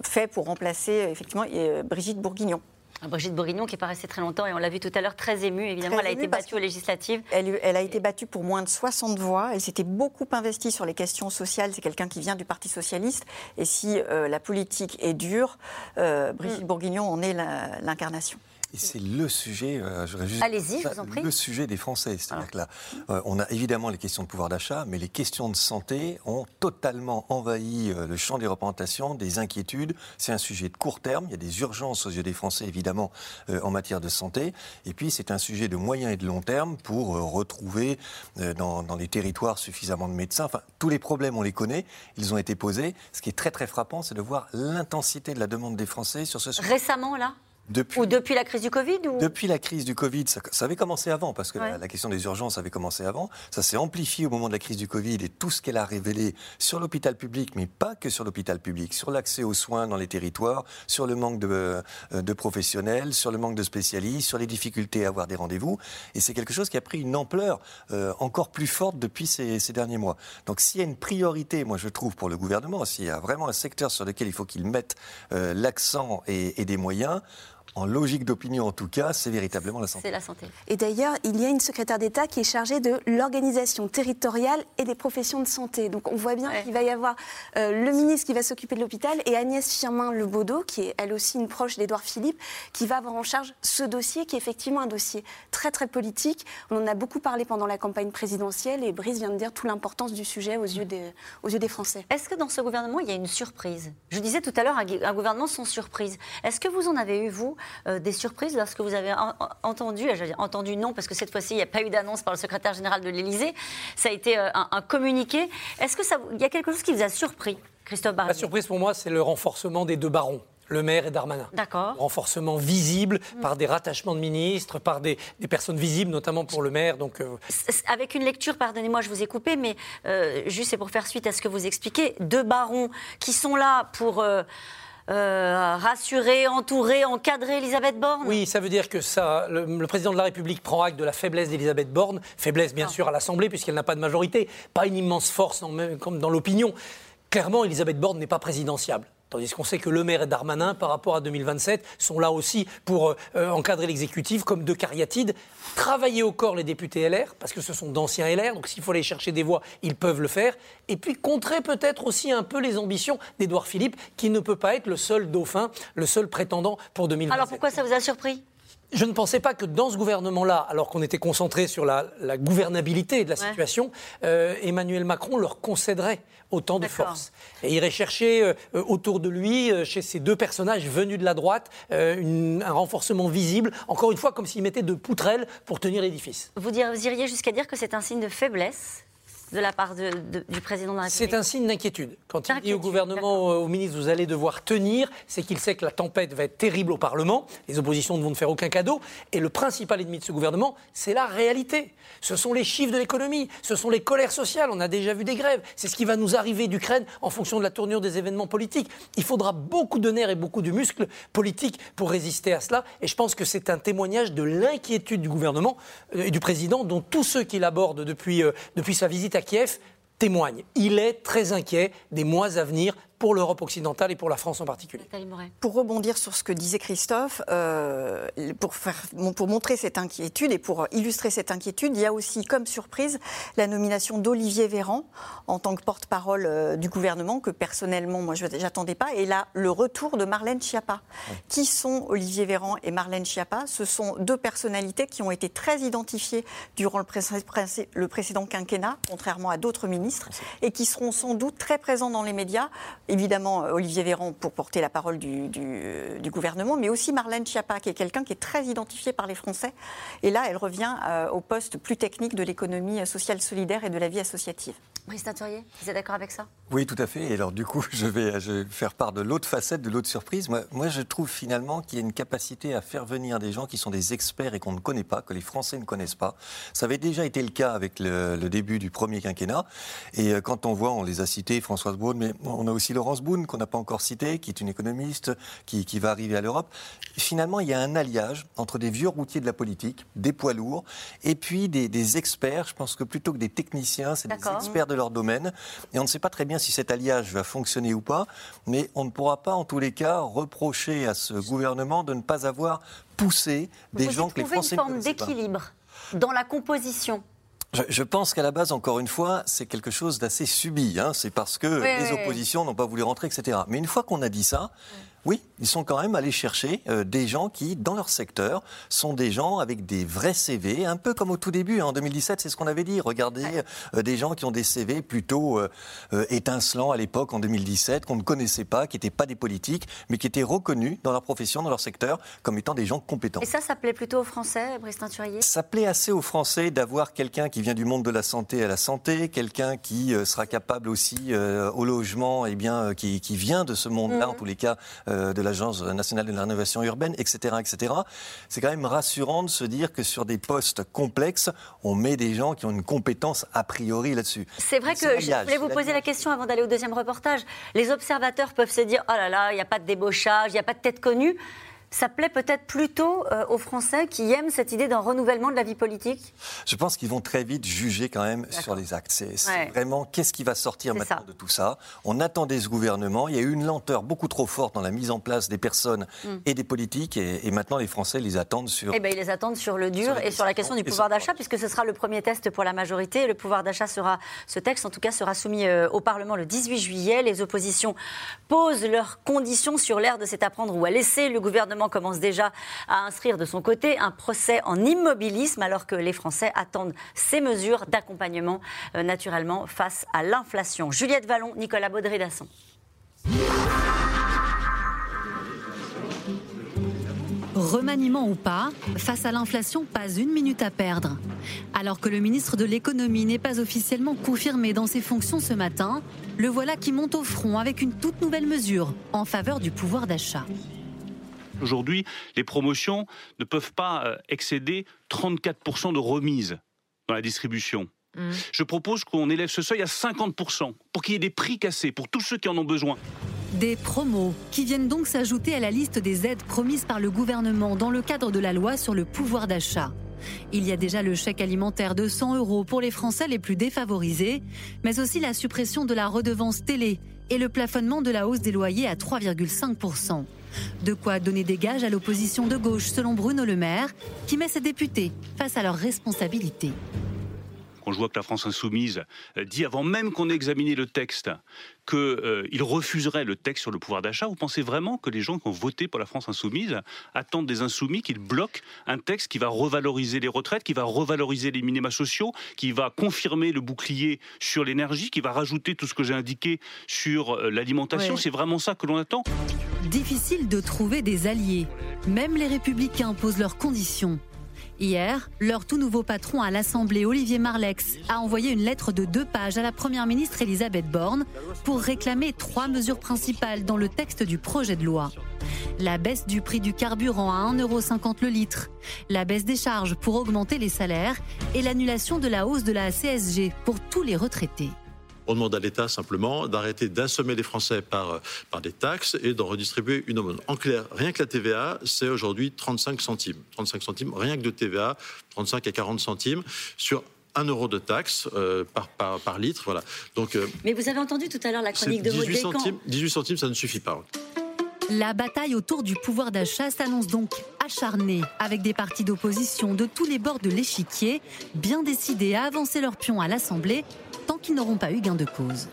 D: fait pour remplacer effectivement Brigitte Bourguignon.
A: Ah, Brigitte Bourguignon qui est pas restée très longtemps et on l'a vu tout à l'heure très émue. Évidemment, elle a été battue aux législatives.
D: Elle, a été battue pour moins de 60 voix. Elle s'était beaucoup investie sur les questions sociales. C'est quelqu'un qui vient du Parti socialiste. Et si euh, la politique est dure, euh, Brigitte mm. Bourguignon en est l'incarnation.
E: Et c'est le sujet, euh,
A: juste, Allez-y, je vous en prie.
E: Le sujet des Français. C'est-à-dire ah. que là, euh, on a évidemment les questions de pouvoir d'achat, mais les questions de santé ont totalement envahi euh, le champ des représentations, des inquiétudes. C'est un sujet de court terme. Il y a des urgences aux yeux des Français, évidemment, en matière de santé. Et puis, c'est un sujet de moyen et de long terme pour retrouver dans, dans, les territoires suffisamment de médecins. Enfin, tous les problèmes, on les connaît. Ils ont été posés. Ce qui est très, très frappant, c'est de voir l'intensité de la demande des Français sur ce sujet.
A: Récemment, là? Depuis, ou depuis la crise du Covid
E: Depuis la crise du Covid, ça, avait commencé avant, parce que la, question des urgences avait commencé avant. Ça s'est amplifié au moment de la crise du Covid et tout ce qu'elle a révélé sur l'hôpital public, mais pas que sur l'hôpital public, sur l'accès aux soins dans les territoires, sur le manque de, euh, de, professionnels, sur le manque de spécialistes, sur les difficultés à avoir des rendez-vous. Et c'est quelque chose qui a pris une ampleur euh, encore plus forte depuis ces, ces derniers mois. Donc s'il y a une priorité, moi je trouve, pour le gouvernement, s'il y a vraiment un secteur sur lequel il faut qu'il mette euh, l'accent et, et des moyens, en logique d'opinion en tout cas, c'est véritablement la santé.
A: C'est la santé.
C: Et d'ailleurs, il y a une secrétaire d'État qui est chargée de l'organisation territoriale et des professions de santé. Donc on voit bien qu'il va y avoir euh, le ministre qui va s'occuper de l'hôpital et Agnès Firmin-Lebaudot, qui est elle aussi une proche d'Édouard Philippe, qui va avoir en charge ce dossier qui est effectivement un dossier très très politique. On en a beaucoup parlé pendant la campagne présidentielle et Brice vient de dire toute l'importance du sujet aux yeux des, aux yeux des Français.
A: Est-ce que dans ce gouvernement, il y a une surprise? Je disais tout à l'heure un gouvernement sans surprise. Est-ce que vous en avez eu, vous, euh, des surprises lorsque vous avez en- en- entendu, euh, j'allais dire entendu non, parce que cette fois-ci, il n'y a pas eu d'annonce par le secrétaire général de l'Élysée, ça a été euh, un, un communiqué. Est-ce que ça, vous- il y a quelque chose qui vous a surpris, Christophe
B: La
A: Barbier
B: surprise pour moi, c'est le renforcement des deux barons. Le maire et Darmanin.
A: D'accord.
B: Renforcement visible par des rattachements de ministres, par des, des personnes visibles, notamment pour le maire. Donc, euh,
A: Avec une lecture, pardonnez-moi, je vous ai coupé, mais juste c'est pour faire suite à ce que vous expliquez, deux barons qui sont là pour euh, rassurer, entourer, encadrer Elisabeth Borne.
B: Oui, ça veut dire que ça, le, le président de la République prend acte de la faiblesse d'Elisabeth Borne, faiblesse bien sûr à l'Assemblée puisqu'elle n'a pas de majorité, pas une immense force dans- comme dans l'opinion. Clairement, Elisabeth Borne n'est pas présidentiable. Tandis qu'on sait que Le Maire et Darmanin, par rapport à 2027, sont là aussi pour euh, encadrer l'exécutif comme deux cariatides, travailler au corps les députés LR, parce que ce sont d'anciens LR, donc s'il faut aller chercher des voix, ils peuvent le faire, et puis contrer peut-être aussi un peu les ambitions d'Édouard Philippe, qui ne peut pas être le seul dauphin, le seul prétendant pour 2027.
A: Alors pourquoi ça vous a surpris?
B: Je ne pensais pas que dans ce gouvernement-là, alors qu'on était concentré sur la, la gouvernabilité de la
A: Ouais.
B: situation, euh, Emmanuel Macron leur concéderait autant de force. Et irait chercher euh, autour de lui, euh, chez ces deux personnages venus de la droite, une- un renforcement visible, encore une fois comme s'il mettait de poutrelles pour tenir l'édifice.
A: vous, vous iriez jusqu'à dire que c'est un signe de faiblesse de la part de- de- du président de la République
B: C'est un signe d'inquiétude. Quand il dit au gouvernement, euh, au ministre, vous allez devoir tenir, c'est qu'il sait que la tempête va être terrible au Parlement. Les oppositions ne vont ne faire aucun cadeau. Et le principal ennemi de ce gouvernement, c'est la réalité. Ce sont les chiffres de l'économie, ce sont les colères sociales. On a déjà vu des grèves. C'est ce qui va nous arriver d'Ukraine en fonction de la tournure des événements politiques. Il faudra beaucoup de nerfs et beaucoup de muscles politiques pour résister à cela. Et je pense que c'est un témoignage de l'inquiétude du gouvernement euh, et du président, dont tous ceux qu'il aborde depuis, euh, depuis sa visite à Kiev témoignent. Il est très inquiet des mois à venir pour l'Europe occidentale et pour la France en particulier.
D: Pour rebondir sur ce que disait Christophe, euh, pour, faire, pour montrer cette inquiétude et pour illustrer cette inquiétude, il y a aussi comme surprise la nomination d'Olivier Véran en tant que porte-parole euh, du gouvernement que personnellement, moi, je n'attendais pas. Et là, le retour de Marlène Schiappa. Qui sont Olivier Véran et Marlène Schiappa? Ce sont deux personnalités qui ont été très identifiées durant le, pré- pré- le précédent quinquennat, contrairement à d'autres ministres, et qui seront sans doute très présents dans les médias. Évidemment, euh, Olivier Véran pour porter la parole du, du- du gouvernement, mais aussi Marlène Schiappa, qui est quelqu'un qui est très identifié par les Français. Et là, elle revient euh, au poste plus technique de l'économie sociale solidaire et de la vie associative.
A: Brice Tinturier, vous êtes d'accord avec ça?
E: Oui, tout à fait. Et alors, du coup, [laughs] je vais, je vais faire part de l'autre facette, de l'autre surprise. Moi, moi, je trouve finalement qu'il y a une capacité à faire venir des gens qui sont des experts et qu'on ne connaît pas, que les Français ne connaissent pas. Ça avait déjà été le cas avec le, le début du premier quinquennat. Et euh, quand on voit, on les a cités, Françoise Braun, mais on a aussi Laurence Boone, qu'on n'a pas encore cité, qui est une économiste, qui, qui va arriver à l'Europe. Finalement, il y a un alliage entre des vieux routiers de la politique, des poids lourds, et puis des, des experts. Je pense que plutôt que des techniciens, c'est des experts de leur domaine. Et on ne sait pas très bien si cet alliage va fonctionner ou pas, mais on ne pourra pas, en tous les cas, reprocher à ce gouvernement de ne pas avoir poussé des
A: Vous
E: gens que les Français
A: une
E: ne
A: forme d'équilibre dans la composition
E: Je, pense qu'à la base, encore une fois, c'est quelque chose d'assez subi. hein. C'est parce que
A: Oui,
E: les
A: oui.
E: oppositions n'ont pas voulu rentrer, etc. Mais une fois qu'on a dit ça, oui, ils sont quand même allés chercher euh, des gens qui, dans leur secteur, sont des gens avec des vrais CV, un peu comme au tout début. hein. En 2017, c'est ce qu'on avait dit. Regardez euh, des gens qui ont des CV plutôt euh, étincelants à l'époque, en 2017, qu'on ne connaissait pas, qui n'étaient pas des politiques, mais qui étaient reconnus dans leur profession, dans leur secteur, comme étant des gens compétents.
A: Et ça, ça plaît plutôt aux Français, Brice Tinturier
E: Ça plaît assez aux Français d'avoir quelqu'un qui vient du monde de la santé à la santé, quelqu'un qui sera capable aussi au logement, et bien, euh, qui, qui vient de ce monde-là,
A: Mhm.
E: en tous les cas, de l'Agence nationale de la rénovation urbaine, etc. etc. C'est quand même rassurant de se dire que sur des postes complexes, on met des gens qui ont une compétence a priori là-dessus.
A: C'est vrai que je voulais vous poser la question avant d'aller au deuxième reportage. Les observateurs peuvent se dire oh là là, il n'y a pas de débauchage, il n'y a pas de tête connue. Ça plaît peut-être plutôt euh, aux Français qui aiment cette idée d'un renouvellement de la vie politique?
E: Je pense qu'ils vont très vite juger quand même sur les actes. C'est vraiment qu'est-ce qui va sortir maintenant de tout ça? On attendait ce gouvernement. Il y a eu une lenteur beaucoup trop forte dans la mise en place des personnes mm. et des politiques. Et, maintenant, les Français les attendent sur.
A: Eh bien, ils les attendent sur le dur et sur la question du pouvoir d'achat, puisque ce sera le premier test pour la majorité. Le pouvoir d'achat sera, ce texte en tout cas, sera soumis euh, au Parlement le 18 juillet. Les oppositions posent leurs conditions sur l'air de cet apprendre ou à laisser. Le gouvernement commence déjà à inscrire de son côté un procès en immobilisme, alors que les Français attendent ces mesures d'accompagnement euh, naturellement face à l'inflation. Juliette Vallon, Nicolas Baudry-Dasson.
O: Remaniement ou pas, face à l'inflation, pas une minute à perdre. Alors que le ministre de l'économie n'est pas officiellement confirmé dans ses fonctions ce matin, le voilà qui monte au front avec une toute nouvelle mesure en faveur du pouvoir d'achat.
P: Aujourd'hui, les promotions ne peuvent pas euh, excéder 34% de remise dans la distribution. Mmh. Je propose qu'on élève ce seuil à 50% pour qu'il y ait des prix cassés pour tous ceux qui en ont besoin.
O: Des promos qui viennent donc s'ajouter à la liste des aides promises par le gouvernement dans le cadre de la loi sur le pouvoir d'achat. Il y a déjà le chèque alimentaire de 100 euros pour les Français les plus défavorisés, mais aussi la suppression de la redevance télé et le plafonnement de la hausse des loyers à 3,5%. De quoi donner des gages à l'opposition de gauche, selon Bruno Le Maire, qui met ses députés face à leurs responsabilités
P: quand je vois que la France insoumise euh, dit avant même qu'on ait examiné le texte qu'il euh, refuserait le texte sur le pouvoir d'achat, vous pensez vraiment que les gens qui ont voté pour la France insoumise attendent des insoumis qu'ils bloquent un texte qui va revaloriser les retraites, qui va revaloriser les minima sociaux, qui va confirmer le bouclier sur l'énergie, qui va rajouter tout ce que j'ai indiqué sur euh, l'alimentation? C'est vraiment ça que l'on attend?
O: Difficile de trouver des alliés. Même les républicains posent leurs conditions. Hier, leur tout nouveau patron à l'Assemblée, Olivier Marlex, a envoyé une lettre de deux pages à la Première ministre Elisabeth Borne pour réclamer trois mesures principales dans le texte du projet de loi. La baisse du prix du carburant à 1,50€ le litre, la baisse des charges pour augmenter les salaires et l'annulation de la hausse de la CSG pour tous les retraités.
Q: On demande à l'État simplement d'arrêter d'assommer les Français par, euh, par des taxes et d'en redistribuer une aumône. En clair, rien que la TVA, c'est aujourd'hui 35 centimes. 35 centimes, rien que de TVA, 35 à 40 centimes sur 1 euro de taxe euh, par, par, litre. Voilà.
A: Donc, euh, Mais vous avez entendu tout à l'heure la chronique de 18
Q: centimes, 18 centimes, ça ne suffit pas.
O: La bataille autour du pouvoir d'achat s'annonce donc acharnée, avec des partis d'opposition de tous les bords de l'échiquier, bien décidés à avancer leur pion à l'Assemblée tant qu'ils n'auront pas eu gain de cause.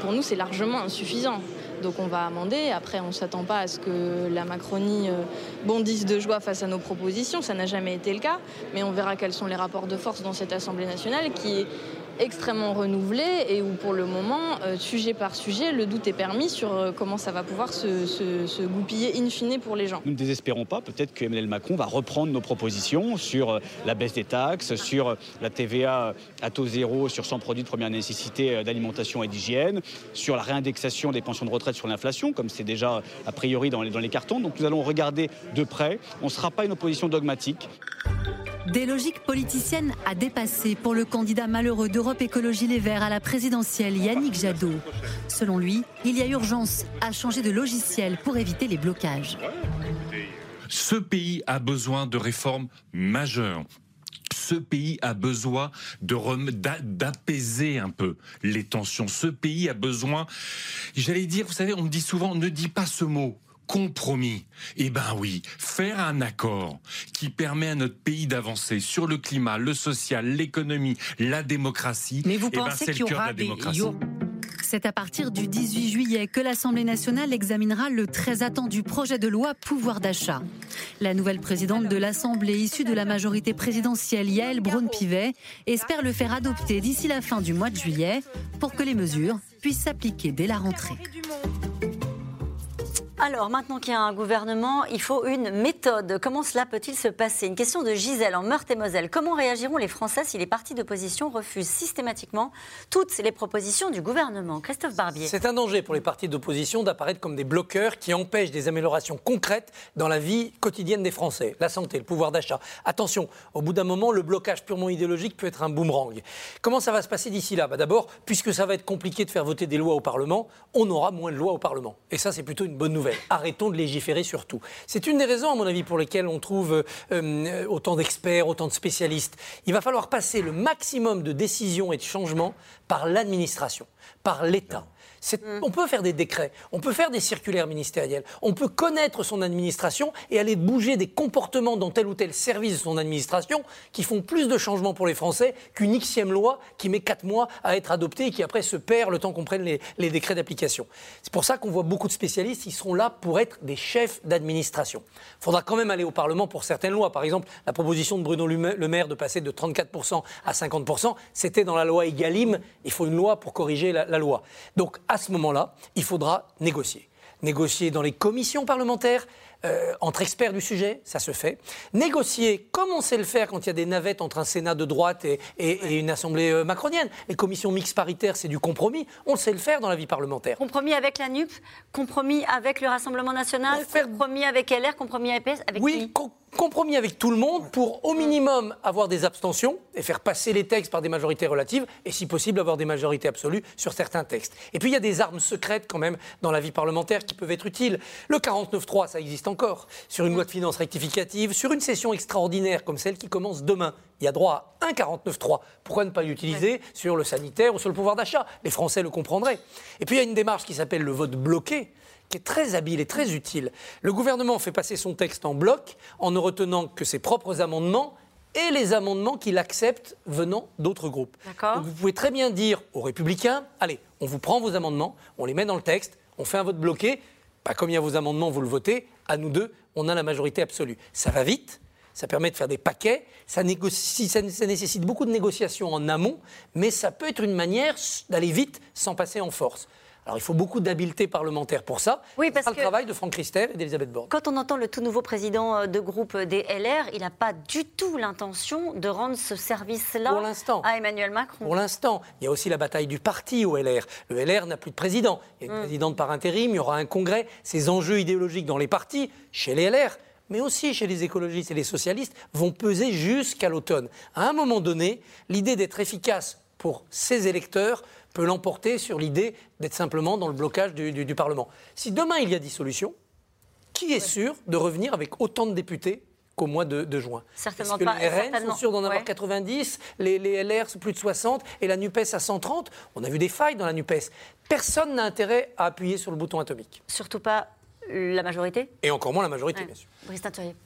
R: Pour nous, c'est largement insuffisant. Donc on va amender. Après, on ne s'attend pas à ce que la Macronie euh, bondisse de joie face à nos propositions. Ça n'a jamais été le cas. Mais on verra quels sont les rapports de force dans cette Assemblée nationale qui extrêmement renouvelé et où pour le moment, euh, sujet par sujet, le doute est permis sur euh, comment ça va pouvoir se, goupiller in fine pour les gens.
S: Nous ne désespérons pas, peut-être que Emmanuel Macron va reprendre nos propositions sur euh, la baisse des taxes, sur la TVA à taux zéro sur 100 produits de première nécessité d'alimentation et d'hygiène, sur la réindexation des pensions de retraite sur l'inflation, comme c'est déjà a priori dans les, dans les cartons. Donc nous allons regarder de près. On ne sera pas une opposition dogmatique.
O: Des logiques politiciennes à dépasser pour le candidat malheureux d'Europe Écologie Les Verts à la présidentielle, Yannick Jadot. Selon lui, il y a urgence à changer de logiciel pour éviter les blocages.
T: Ce pays a besoin de réformes majeures ce pays a besoin d'apaiser un peu les tensions. Ce pays a besoin, j'allais dire, vous savez, on me dit souvent, ne dis pas ce mot compromis. Eh ben oui, faire un accord qui permet à notre pays d'avancer sur le climat, le social, l'économie, la démocratie.
O: Mais vous eh ben, pensez qu'il y aura des... C'est à partir du 18 juillet que l'Assemblée nationale examinera le très attendu projet de loi pouvoir d'achat. La nouvelle présidente de l'Assemblée, issue de la majorité présidentielle, Yael Braun-Pivet, espère le faire adopter d'ici la fin du mois de juillet pour que les mesures puissent s'appliquer dès la rentrée.
A: Alors, maintenant qu'il y a un gouvernement, il faut une méthode. Comment cela peut-il se passer? Une question de Gisèle en Meurthe-et-Moselle. Comment réagiront les Français si les partis d'opposition refusent systématiquement toutes les propositions du gouvernement? Christophe Barbier.
B: C'est un danger pour les partis d'opposition d'apparaître comme des bloqueurs qui empêchent des améliorations concrètes dans la vie quotidienne des Français. La santé, le pouvoir d'achat. Attention, au bout d'un moment, le blocage purement idéologique peut être un boomerang. Comment ça va se passer d'ici là? Bah D'abord, puisque ça va être compliqué de faire voter des lois au Parlement, on aura moins de lois au Parlement. Et ça, c'est plutôt une bonne nouvelle. Arrêtons de légiférer sur tout. C'est une des raisons, à mon avis, pour lesquelles on trouve euh, autant d'experts, autant de spécialistes. Il va falloir passer le maximum de décisions et de changements par l'administration, par l'État. Mm. On peut faire des décrets, on peut faire des circulaires ministériels, on peut connaître son administration et aller bouger des comportements dans tel ou tel service de son administration qui font plus de changements pour les Français qu'une xième loi qui met quatre mois à être adoptée et qui après se perd le temps qu'on prenne les, décrets d'application. C'est pour ça qu'on voit beaucoup de spécialistes qui seront là pour être des chefs d'administration. Il faudra quand même aller au Parlement pour certaines lois. Par exemple, la proposition de Bruno Le Maire de passer de 34% à 50%, c'était dans la loi Egalim. Il faut une loi pour corriger la, la loi. Donc à ce moment-là, il faudra négocier. Négocier dans les commissions parlementaires, euh, entre experts du sujet, ça se fait. Négocier, comme on sait le faire quand il y a des navettes entre un Sénat de droite et, une Assemblée euh, macronienne. Les commissions mixtes paritaires, c'est du compromis. On sait le faire dans la vie parlementaire.
A: Compromis avec la NUP, compromis avec le Rassemblement national, compromis avec LR, compromis avec PS, avec
B: oui, compromis avec tout le monde pour au minimum avoir des abstentions et faire passer les textes par des majorités relatives et si possible avoir des majorités absolues sur certains textes. Et puis il y a des armes secrètes quand même dans la vie parlementaire qui peuvent être utiles. Le 49.3, ça existe encore. Sur une loi de finances rectificative, sur une session extraordinaire comme celle qui commence demain, il y a droit à un 49.3. Pourquoi ne pas l'utiliser sur le sanitaire ou sur le pouvoir d'achat? Les Français le comprendraient. Et puis il y a une démarche qui s'appelle le vote bloqué qui est très habile et très utile. Le gouvernement fait passer son texte en bloc en ne retenant que ses propres amendements et les amendements qu'il accepte venant d'autres groupes. Donc vous pouvez très bien dire aux républicains, allez, on vous prend vos amendements, on les met dans le texte, on fait un vote bloqué, pas comme il y a vos amendements, vous le votez, à nous deux, on a la majorité absolue. Ça va vite, ça permet de faire des paquets, ça, négocie, ça, nécessite beaucoup de négociations en amont, mais ça peut être une manière d'aller vite sans passer en force. Alors il faut beaucoup d'habileté parlementaire pour ça.
A: Oui, parce
B: C'est le travail de Franck Rister et d'Elisabeth Borne.
A: Quand on entend le tout nouveau président euh, de groupe des LR, il n'a pas du tout l'intention de rendre ce service-là à Emmanuel Macron.
B: Pour l'instant. Il y a aussi la bataille du parti au LR. Le LR n'a plus de président. Il y a une mm. présidente par intérim, il y aura un congrès. Ces enjeux idéologiques dans les partis, chez les LR, mais aussi chez les écologistes et les socialistes, vont peser jusqu'à l'automne. À un moment donné, l'idée d'être efficace pour ces électeurs peut l'emporter sur l'idée d'être simplement dans le blocage du, Parlement. Si demain il y a dissolution, qui est sûr de revenir avec autant de députés qu'au mois de, juin?
A: Certainement
B: Parce
A: que
B: Les RN sont sûrs d'en avoir 90, les, les, LR sont plus de 60 et la NUPES à 130. On a vu des failles dans la NUPES. Personne n'a intérêt à appuyer sur le bouton atomique.
A: Surtout pas la majorité?
B: Et encore moins la majorité, bien sûr.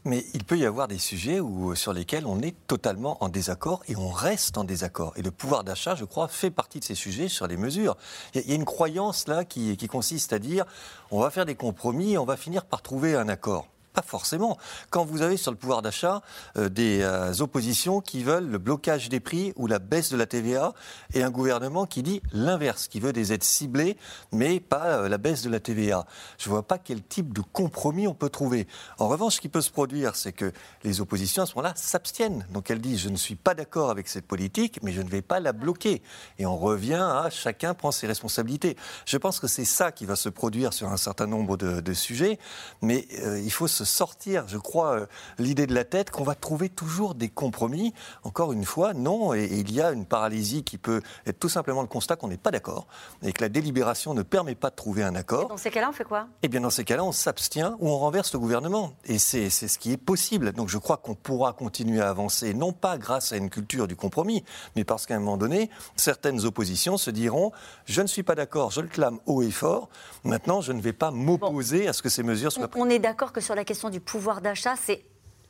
E: Mais il peut y avoir des sujets où, sur lesquels on est totalement en désaccord et on reste en désaccord. Et le pouvoir d'achat, je crois, fait partie de ces sujets sur les mesures. Il y, a une croyance là qui, qui consiste à dire on va faire des compromis et on va finir par trouver un accord. Pas forcément. Quand vous avez sur le pouvoir d'achat euh, des euh, oppositions qui veulent le blocage des prix ou la baisse de la TVA et un gouvernement qui dit l'inverse, qui veut des aides ciblées mais pas euh, la baisse de la TVA, je ne vois pas quel type de compromis on peut trouver. En revanche, ce qui peut se produire, c'est que les oppositions à ce moment-là s'abstiennent. Donc elles disent je ne suis pas d'accord avec cette politique, mais je ne vais pas la bloquer. Et on revient à chacun prend ses responsabilités. Je pense que c'est ça qui va se produire sur un certain nombre de, de sujets, mais il faut se sortir, je crois, euh, l'idée de la tête qu'on va trouver toujours des compromis. Encore une fois, non. Et, il y a une paralysie qui peut être tout simplement le constat qu'on n'est pas d'accord et que la délibération ne permet pas de trouver un accord.
A: dans ces cas-là, on fait quoi?
E: Eh bien, dans ces cas-là, on s'abstient ou on renverse le gouvernement. Et c'est ce qui est possible. Donc, je crois qu'on pourra continuer à avancer, non pas grâce à une culture du compromis, mais parce qu'à un moment donné, certaines oppositions se diront je ne suis pas d'accord, je le clame haut et fort. Maintenant, je ne vais pas m'opposer à ce que ces mesures soient prises.
A: On est d'accord que sur la question du pouvoir d'achat, c'est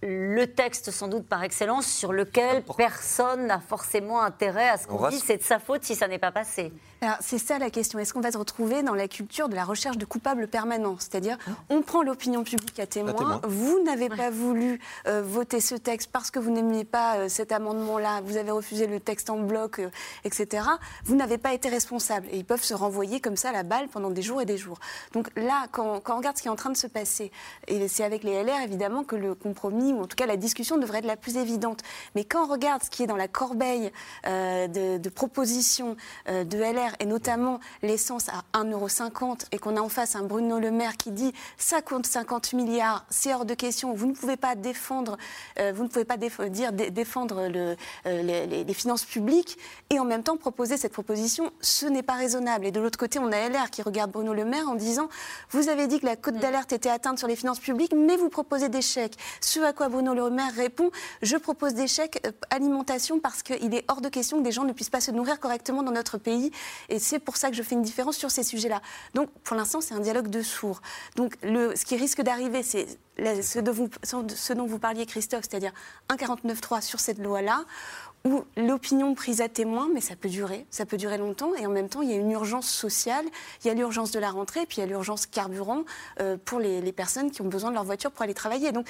A: le texte sans doute par excellence sur lequel personne n'a forcément intérêt à ce qu'on dise c'est de sa faute si ça n'est pas passé.
C: C'est ça la question. Est-ce qu'on va se retrouver dans la culture de la recherche de coupables permanents? C'est-à-dire, on prend l'opinion publique à témoin. Vous n'avez pas voulu euh, voter ce texte parce que vous n'aimiez pas euh, cet amendement-là. Vous avez refusé le texte en bloc, euh, etc. Vous n'avez pas été responsable. Et ils peuvent se renvoyer comme ça la balle pendant des jours et des jours. Donc là, quand, quand on regarde ce qui est en train de se passer, et c'est avec les LR évidemment que le compromis ou en tout cas la discussion devrait être la plus évidente. Mais quand on regarde ce qui est dans la corbeille euh, de, propositions euh, de LR, et notamment l'essence à 1,50€ et qu'on a en face un Bruno Le Maire qui dit ça compte 50 milliards, c'est hors de question, vous ne pouvez pas défendre, vous ne pouvez pas dire défendre le, les, les, finances publiques et en même temps proposer cette proposition, ce n'est pas raisonnable. Et de l'autre côté, on a LR qui regarde Bruno Le Maire en disant vous avez dit que la cote mm. d'alerte était atteinte sur les finances publiques, mais vous proposez des chèques. Ce à quoi Bruno Le Maire répond Je propose des chèques euh, alimentation parce qu'il est hors de question que des gens ne puissent pas se nourrir correctement dans notre pays. Et c'est pour ça que je fais une différence sur ces sujets-là. Donc, pour l'instant, c'est un dialogue de sourds. Donc, le, ce qui risque d'arriver, c'est ce, ce, dont vous parliez, Christophe, c'est-à-dire un 49.3 sur cette loi-là ou l'opinion prise à témoin, mais ça peut durer, ça peut durer longtemps, et en même temps, il y a une urgence sociale, il y a l'urgence de la rentrée, puis il y a l'urgence carburant euh, pour les, personnes qui ont besoin de leur voiture pour aller travailler. Donc,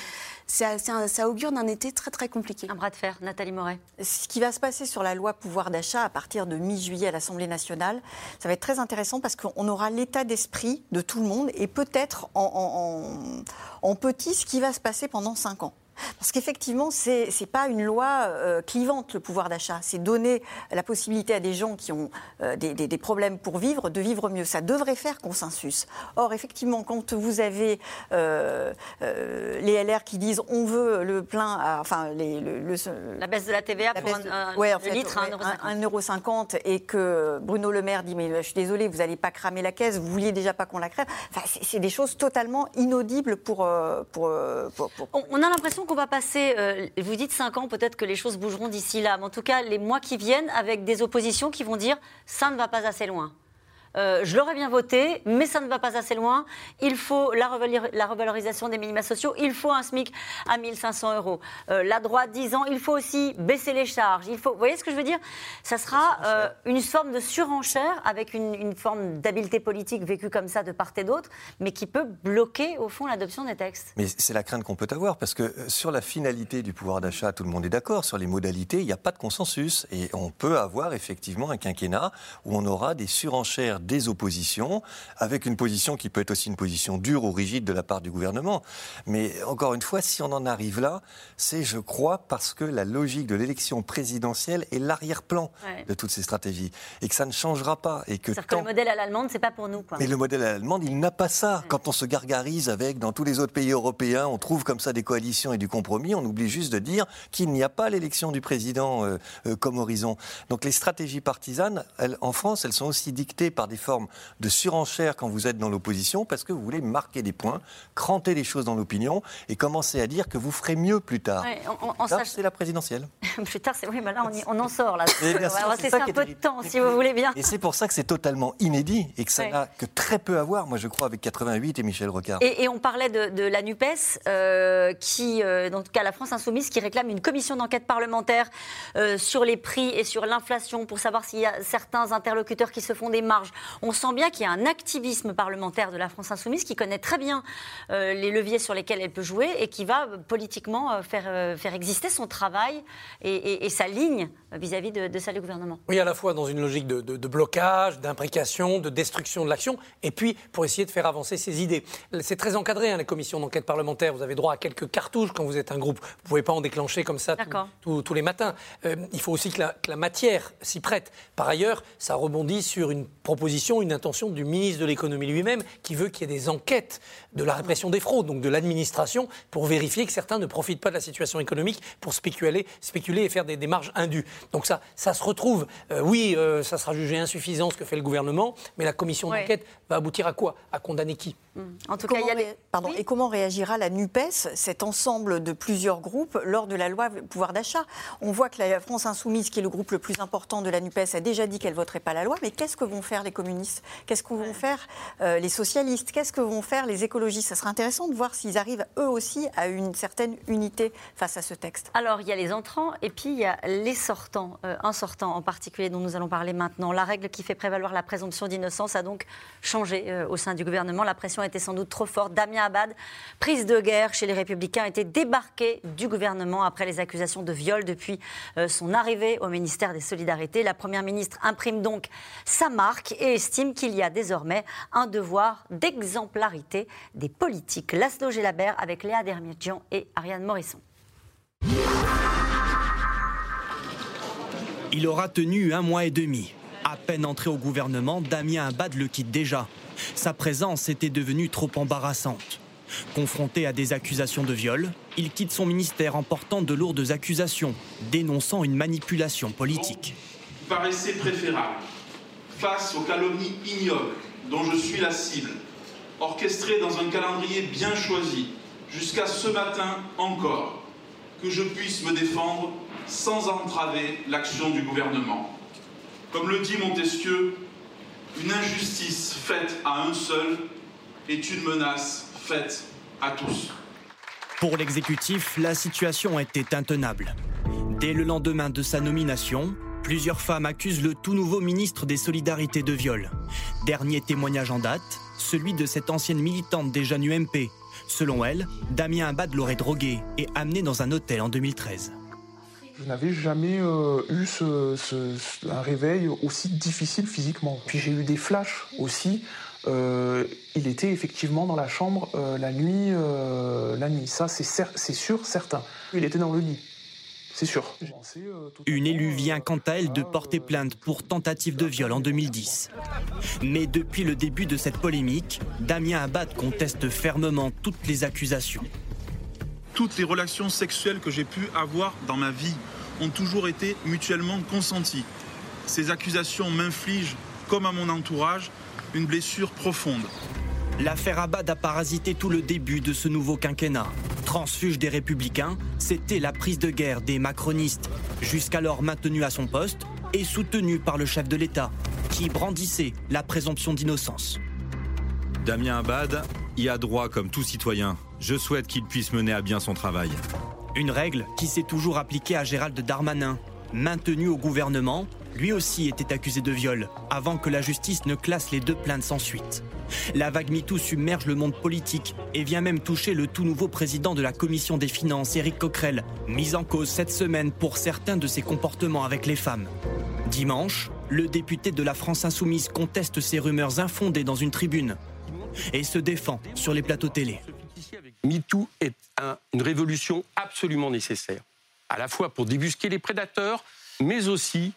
C: ça, ça augure d'un été très très compliqué.
A: Un bras de fer, Nathalie Moret.
D: Ce qui va se passer sur la loi pouvoir d'achat à partir de mi-juillet à l'Assemblée nationale, ça va être très intéressant parce qu'on aura l'état d'esprit de tout le monde et peut-être en, en, en petit ce qui va se passer pendant cinq ans. Parce qu'effectivement, ce n'est pas une loi euh, clivante, le pouvoir d'achat. C'est donner la possibilité à des gens qui ont euh, des, problèmes pour vivre de vivre mieux. Ça devrait faire consensus. Or, effectivement, quand vous avez euh, les LR qui disent on veut le plein, enfin, les, le,
A: la baisse de la TVA pour un,
D: ouais, en fait, litre, 1,50 et que Bruno Le Maire dit mais je suis désolé, vous n'allez pas cramer la caisse, vous vouliez déjà pas qu'on la crève. Enfin, c'est des choses totalement inaudibles pour. pour,
A: on a l'impression qu'on va passer, euh, vous dites 5 ans, peut-être que les choses bougeront d'ici là, mais en tout cas les mois qui viennent avec des oppositions qui vont dire ça ne va pas assez loin. Euh, je l'aurais bien voté, mais ça ne va pas assez loin. Il faut la, revalorisation des minima sociaux, il faut un SMIC à 1500 euros. Euh, la droite disant il faut aussi baisser les charges. Il faut, vous voyez ce que je veux dire? Ça sera euh, une forme de surenchère avec une, forme d'habileté politique vécue comme ça de part et d'autre, mais qui peut bloquer au fond l'adoption des textes.
E: Mais c'est la crainte qu'on peut avoir, parce que sur la finalité du pouvoir d'achat, tout le monde est d'accord. Sur les modalités, il n'y a pas de consensus. Et on peut avoir effectivement un quinquennat où on aura des surenchères des oppositions, avec une position qui peut être aussi une position dure ou rigide de la part du gouvernement. Mais encore une fois, si on en arrive là, c'est, je crois, parce que la logique de l'élection présidentielle est l'arrière-plan de toutes ces stratégies et que ça ne changera pas. Et que,
A: tant... que le modèle à l'allemande, c'est pas pour nous.
E: Mais le modèle à l'allemande, il n'a pas ça. Quand on se gargarise avec, dans tous les autres pays européens, on trouve comme ça des coalitions et du compromis, on oublie juste de dire qu'il n'y a pas l'élection du président euh, euh, comme horizon. Donc les stratégies partisanes, elles, en France, elles sont aussi dictées par des forme de surenchère quand vous êtes dans l'opposition parce que vous voulez marquer des points, cranter les choses dans l'opinion et commencer à dire que vous ferez mieux plus tard. c'est la présidentielle. [laughs]
A: plus tard, c'est oui, mais là, on, en sort. Là. [laughs] C'est un peu de temps, si vous voulez bien.
E: Et c'est pour ça que c'est totalement inédit et que ça n'a que très peu à voir, moi, je crois, avec 88 et Michel Rocard.
A: Et, on parlait de, la NUPES, euh, qui, euh, en tout cas, la France Insoumise, qui réclame une commission d'enquête parlementaire euh, sur les prix et sur l'inflation pour savoir s'il y a certains interlocuteurs qui se font des marges on sent bien qu'il y a un activisme parlementaire de la France insoumise qui connaît très bien euh, les leviers sur lesquels elle peut jouer et qui va euh, politiquement euh, faire, faire exister son travail et, sa ligne vis-à-vis de, de celle du gouvernement.
B: Oui, à la fois dans une logique de, blocage, d'imprécation, de destruction de l'action, et puis pour essayer de faire avancer ses idées. C'est très encadré, hein, les commissions d'enquête parlementaire. Vous avez droit à quelques cartouches quand vous êtes un groupe. Vous ne pouvez pas en déclencher comme ça tous les matins. il faut aussi que la, que la matière s'y prête. Par ailleurs, ça rebondit sur une proposition une intention du ministre de l'économie lui-même qui veut qu'il y ait des enquêtes de la répression des fraudes, donc de l'administration, pour vérifier que certains ne profitent pas de la situation économique pour spéculer, spéculer et faire des, démarches indues. Donc ça, ça se retrouve. Euh, oui, euh, ça sera jugé insuffisant ce que fait le gouvernement, mais la commission d'enquête va aboutir à quoi? À condamner qui?
D: En tout cas, il y a Pardon. Et comment réagira la NUPES, cet ensemble de plusieurs groupes, lors de la loi pouvoir d'achat? On voit que la France Insoumise, qui est le groupe le plus important de la NUPES, a déjà dit qu'elle voterait pas la loi, mais qu'est-ce que vont faire les communistes? Qu'est-ce que vont faire euh, les socialistes? Qu'est-ce que vont faire les écologistes? Ça sera intéressant de voir s'ils arrivent eux aussi à une certaine unité face à ce texte.
A: Alors, il y a les entrants et puis il y a les sortants. Euh, un sortant en particulier dont nous allons parler maintenant. La règle qui fait prévaloir la présomption d'innocence a donc changé euh, au sein du gouvernement. La pression était sans doute trop forte. Damien Abad, prise de guerre chez les Républicains, était débarqué du gouvernement après les accusations de viol depuis euh, son arrivée au ministère des Solidarités. La Première ministre imprime donc sa marque et estime qu'il y a désormais un devoir d'exemplarité des politiques. Laszlo Gelabert avec Léa Dermietjian et Ariane Morisson.
U: Il aura tenu un mois et demi à peine entré au gouvernement, Damien Abad le quitte déjà. Sa présence était devenue trop embarrassante. Confronté à des accusations de viol, il quitte son ministère en portant de lourdes accusations, dénonçant une manipulation politique.
V: Il paraissait préférable, face aux calomnies ignobles dont je suis la cible, orchestrées dans un calendrier bien choisi, jusqu'à ce matin encore, que je puisse me défendre sans entraver l'action du gouvernement. Comme le dit Montesquieu, une injustice faite à un seul est une menace faite à tous.
U: Pour l'exécutif, la situation était intenable. Dès le lendemain de sa nomination, plusieurs femmes accusent le tout nouveau ministre des Solidarités de viol. Dernier témoignage en date, celui de cette ancienne militante des jeunes UMP. Selon elle, Damien Abad l'aurait drogué et amené dans un hôtel en 2013.
W: Je n'avais jamais euh, eu un réveil aussi difficile physiquement. Puis j'ai eu des flashs aussi. Euh, il était effectivement dans la chambre euh, la nuit. la nuit, ça c'est sûr, certain. Il était dans le lit. C'est sûr.
U: Une élue vient quant à elle de porter plainte pour tentative de viol en 2010. Mais depuis le début de cette polémique, Damien Abad conteste fermement toutes les accusations
V: toutes les relations sexuelles que j'ai pu avoir dans ma vie ont toujours été mutuellement consenties. Ces accusations m'infligent, comme à mon entourage, une blessure profonde.
U: L'affaire Abad a parasité tout le début de ce nouveau quinquennat. Transfuge des républicains, c'était la prise de guerre des macronistes, jusqu'alors maintenu à son poste et soutenu par le chef de l'État, qui brandissait la présomption d'innocence.
K: Damien Abad y a droit comme tout citoyen. Je souhaite qu'il puisse mener à bien son travail.
U: Une règle qui s'est toujours appliquée à Gérald Darmanin. Maintenu au gouvernement, lui aussi était accusé de viol, avant que la justice ne classe les deux plaintes sans suite. La vague MeToo submerge le monde politique et vient même toucher le tout nouveau président de la Commission des finances, Éric Coquerel, mis en cause cette semaine pour certains de ses comportements avec les femmes. Dimanche, le député de la France Insoumise conteste ces rumeurs infondées dans une tribune et se défend sur les plateaux télé.
X: MeToo est une révolution absolument nécessaire, à la fois pour débusquer les prédateurs, mais aussi,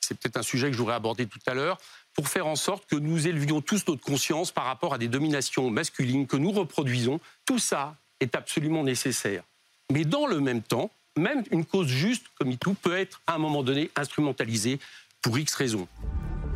X: c'est peut-être un sujet que je voudrais aborder tout à l'heure, pour faire en sorte que nous élevions tous notre conscience par rapport à des dominations masculines que nous reproduisons. Tout ça est absolument nécessaire. Mais dans le même temps, même une cause juste comme MeToo peut être à un moment donné instrumentalisée pour X raisons.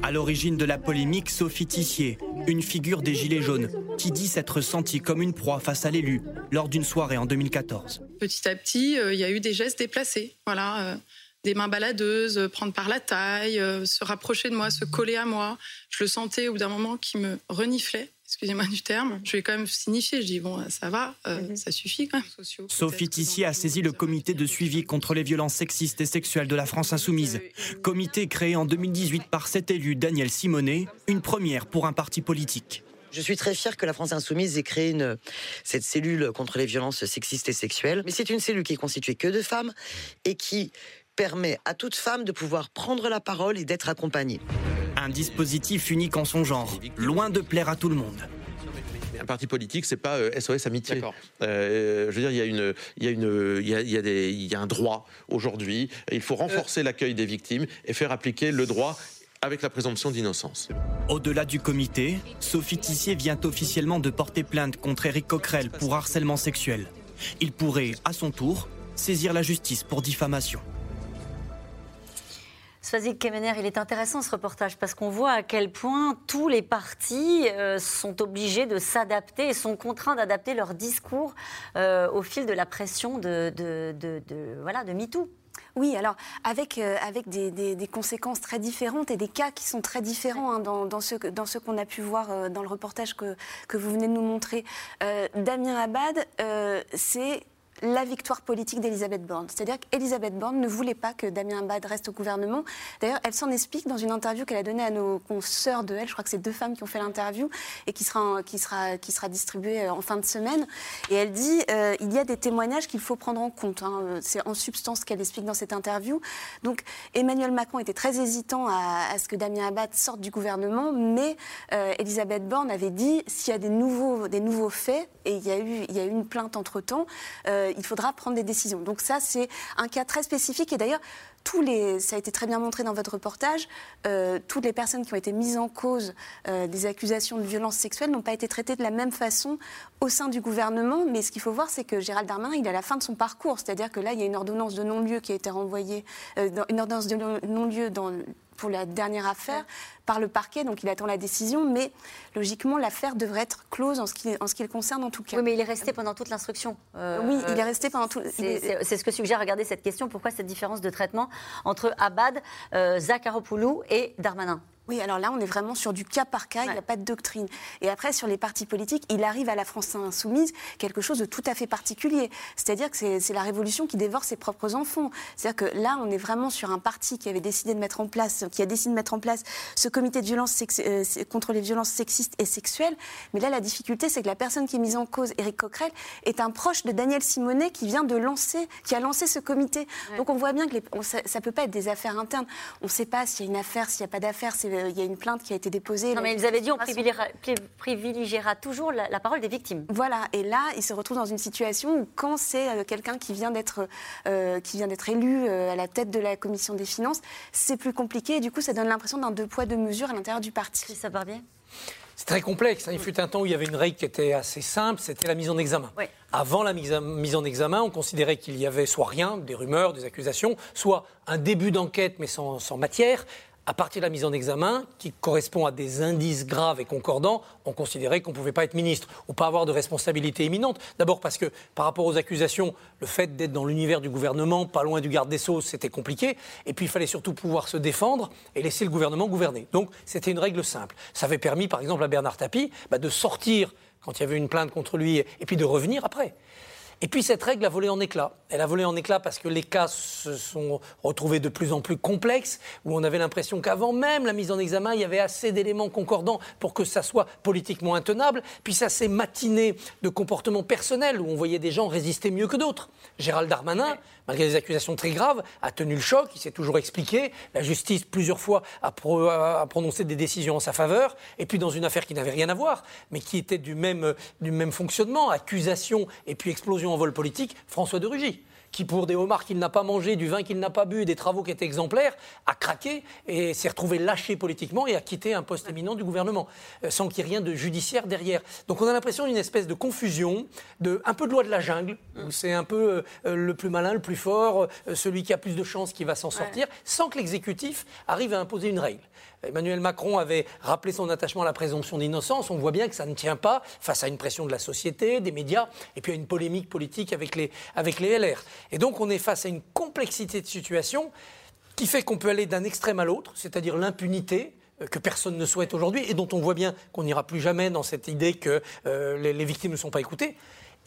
U: À l'origine de la polémique, Sophie Tissier, une figure des Gilets jaunes, qui dit s'être sentie comme une proie face à l'élu lors d'une soirée en 2014.
Y: Petit à petit, euh, il y a eu des gestes déplacés. Voilà. Euh, des mains baladeuses, euh, prendre par la taille, se rapprocher de moi, se coller à moi. Je le sentais au bout d'un moment qui me reniflait excusez-moi du terme, je vais quand même signifier. Je dis, bon, ça va, euh, mhm. ça suffit quand même.
U: Sophie Tissier a saisi le comité de suivi contre les violences sexistes et sexuelles de la France Insoumise. Comité créé en 2018 par cet élu, Daniel Simonet, une première pour un parti politique.
Z: Je suis très fière que la France Insoumise ait créé une, cette cellule contre les violences sexistes et sexuelles. Mais c'est une cellule qui est constituée que de femmes et qui permet à toute femme de pouvoir prendre la parole et d'être accompagnée.
U: Un dispositif unique en son genre, loin de plaire à tout le monde.
M: Un parti politique, c'est pas SOS euh, Amitié. Euh, je veux dire, il y a une, il y a une, il y a, il y a, des, il y a un droit aujourd'hui. Il faut renforcer l'accueil des victimes et faire appliquer le droit avec la présomption d'innocence.
U: Au-delà du comité, Sophie Tissier vient officiellement de porter plainte contre Éric Coquerel pour harcèlement sexuel. Il pourrait, à son tour, saisir la justice pour diffamation.
A: Swazik Kemener, il est intéressant ce reportage parce qu'on voit à quel point tous les partis euh, sont obligés de s'adapter et sont contraints d'adapter leur discours euh, au fil de la pression de, voilà, de MeToo.
C: Oui, alors avec, euh, avec des, conséquences très différentes et des cas qui sont très différents hein, dans, dans, ce, dans ce qu'on a pu voir dans le reportage que, que vous venez de nous montrer. Damien Abad, c'est la victoire politique d'Elisabeth Borne. C'est-à-dire qu'Elisabeth Borne ne voulait pas que Damien Abad reste au gouvernement. D'ailleurs, elle s'en explique dans une interview qu'elle a donnée à nos consoeurs de elle. Je crois que c'est deux femmes qui ont fait l'interview et qui sera, qui, sera, qui sera distribuée euh, en fin de semaine. Et elle dit euh, il y a des témoignages qu'il faut prendre en compte. Hein. C'est en substance qu'elle explique dans cette interview. Donc, Emmanuel Macron était très hésitant à, ce que Damien Abad sorte du gouvernement, mais euh, Elisabeth Borne avait dit s'il y a des nouveaux, des nouveaux faits, et il y a eu, il y a eu une plainte entre-temps, euh, il faudra prendre des décisions. Donc ça, c'est un cas très spécifique. Et d'ailleurs, tous les, ça a été très bien montré dans votre reportage, euh, toutes les personnes qui ont été mises en cause euh, des accusations de violence sexuelle n'ont pas été traitées de la même façon au sein du gouvernement. Mais ce qu'il faut voir, c'est que Gérald Darmanin, il est à la fin de son parcours. C'est-à-dire que là, il y a une ordonnance de non-lieu qui a été renvoyée, euh, une ordonnance de non-lieu dans pour la dernière affaire par le parquet, donc il attend la décision, mais logiquement l'affaire devrait être close en ce qui, en ce qui le concerne en tout cas.
A: Oui, mais il est resté pendant toute l'instruction. Euh,
C: oui, il est resté pendant tout.
A: C'est
C: est-
A: c'est- c'est ce que suggère, regardez cette question, pourquoi cette différence de traitement entre Abad, euh, Zakharopoulou et Darmanin?
C: Oui, alors là, on est vraiment sur du cas par cas, il n'y a pas de doctrine. Et après, sur les partis politiques, il arrive à la France insoumise quelque chose de tout à fait particulier. C'est-à-dire que c'est la révolution qui dévore ses propres enfants. C'est-à-dire que là, on est vraiment sur un parti qui avait décidé de mettre en place, qui a décidé de mettre en place ce comité de violence euh, contre les violences sexistes et sexuelles. Mais là, la difficulté, c'est que la personne qui est mise en cause, Éric Coquerel, est un proche de Daniel Simonet qui vient de lancer, qui a lancé ce comité. Donc on voit bien que les- on- ça ne peut pas être des affaires internes. On ne sait pas s'il y a une affaire, s'il n'y a pas d'affaire. c'est- Il y a une plainte qui a été déposée.
A: Non, mais ils avaient dit on privilégiera, pri- privilégiera toujours la, la parole des victimes.
C: Voilà, et là, il se retrouve dans une situation où quand c'est euh, quelqu'un qui vient d'être euh, qui vient d'être élu euh, à la tête de la commission des finances, c'est plus compliqué et du coup, ça donne l'impression d'un deux poids deux mesures à l'intérieur du parti.
A: Ça Barbier
B: C'est très complexe. hein. Il fut un temps où il y avait une règle qui était assez simple, c'était la mise en examen.
A: Oui.
B: Avant la mise en- mise en examen, on considérait qu'il y avait soit rien, des rumeurs, des accusations, soit un début d'enquête mais sans, sans matière. À partir de la mise en examen, qui correspond à des indices graves et concordants, on considérait qu'on ne pouvait pas être ministre ou pas avoir de responsabilité imminente. D'abord parce que par rapport aux accusations, le fait d'être dans l'univers du gouvernement, pas loin du garde des Sceaux, c'était compliqué. Et puis il fallait surtout pouvoir se défendre et laisser le gouvernement gouverner. Donc c'était une règle simple. Ça avait permis par exemple à Bernard Tapie bah, de sortir quand il y avait une plainte contre lui et puis de revenir après. Et puis cette règle a volé en éclats. Elle a volé en éclats parce que les cas se sont retrouvés de plus en plus complexes, où on avait l'impression qu'avant même la mise en examen, il y avait assez d'éléments concordants pour que ça soit politiquement intenable. Puis ça s'est matiné de comportements personnels, où on voyait des gens résister mieux que d'autres. Gérald Darmanin, malgré des accusations très graves, a tenu le choc, il s'est toujours expliqué. La justice, plusieurs fois, a, pro- a prononcé des décisions en sa faveur. Et puis dans une affaire qui n'avait rien à voir, mais qui était du même, du même fonctionnement, accusation et puis explosion en vol politique, François de Rugy qui, pour des homards qu'il n'a pas mangé, du vin qu'il n'a pas bu, des travaux qui étaient exemplaires, a craqué et s'est retrouvé lâché politiquement et a quitté un poste éminent du gouvernement, euh, sans qu'il y ait rien de judiciaire derrière. Donc on a l'impression d'une espèce de confusion, de, un peu de loi de la jungle, où c'est un peu euh, le plus malin, le plus fort, euh, celui qui a plus de chances qui va s'en sortir, sans que l'exécutif arrive à imposer une règle. Emmanuel Macron avait rappelé son attachement à la présomption d'innocence. On voit bien que ça ne tient pas face à une pression de la société, des médias, et puis à une polémique politique avec les, avec les LR. Et donc on est face à une complexité de situation qui fait qu'on peut aller d'un extrême à l'autre, c'est-à-dire l'impunité euh, que personne ne souhaite aujourd'hui et dont on voit bien qu'on n'ira plus jamais dans cette idée que euh, les, les victimes ne sont pas écoutées.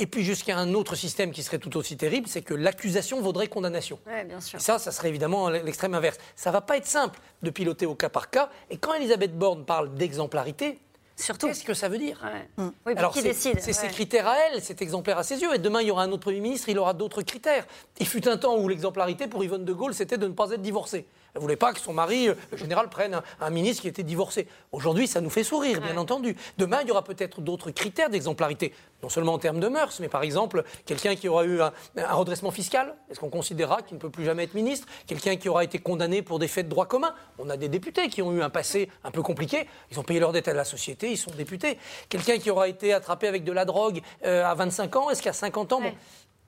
B: Et puis jusqu'à un autre système qui serait tout aussi terrible, c'est que l'accusation vaudrait condamnation.
A: Oui, bien sûr.
B: Et ça, ça serait évidemment l'extrême inverse. Ça va pas être simple de piloter au cas par cas. Et quand Elisabeth Borne parle d'exemplarité,
A: Surtout.
B: qu'est-ce que ça veut dire?
A: Oui, puis
B: Alors,
A: qui
B: c'est-
A: décide
B: C'est ses
A: Ouais.
B: critères à elle, c'est exemplaire à ses yeux. Et demain, il y aura un autre Premier ministre, il aura d'autres critères. Il fut un temps où l'exemplarité pour Yvonne de Gaulle, c'était de ne pas être divorcée. Elle ne voulait pas que son mari, euh, le général, prenne un, un ministre qui était divorcé. Aujourd'hui, ça nous fait sourire, bien entendu. Demain, il y aura peut-être d'autres critères d'exemplarité. Non seulement en termes de mœurs, mais par exemple, quelqu'un qui aura eu un, un redressement fiscal. Est-ce qu'on considérera qu'il ne peut plus jamais être ministre? Quelqu'un qui aura été condamné pour des faits de droit commun. On a des députés qui ont eu un passé un peu compliqué. Ils ont payé leur dette à la société, ils sont députés. Quelqu'un qui aura été attrapé avec de la drogue euh, à 25 ans, est-ce qu'à 50 ans bon,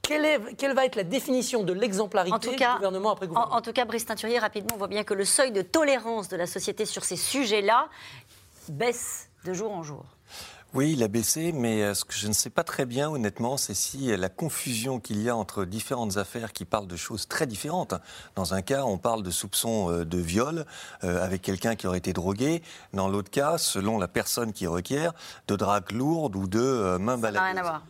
B: quelle, est- quelle va être la définition de l'exemplarité
A: En tout cas,
B: gouvernement après
A: En,
B: gouvernement
A: en tout cas, Brice Teinturier, rapidement, on voit bien que le seuil de tolérance de la société sur ces sujets-là baisse de jour en jour.
E: Oui, il a baissé, mais euh, ce que je ne sais pas très bien, honnêtement, c'est si euh, la confusion qu'il y a entre différentes affaires qui parlent de choses très différentes. Dans un cas, on parle de soupçons euh, de viol avec quelqu'un qui aurait été drogué. Dans l'autre cas, selon la personne qui requiert, de drague lourde ou de main
A: Ça n'a rien à voir.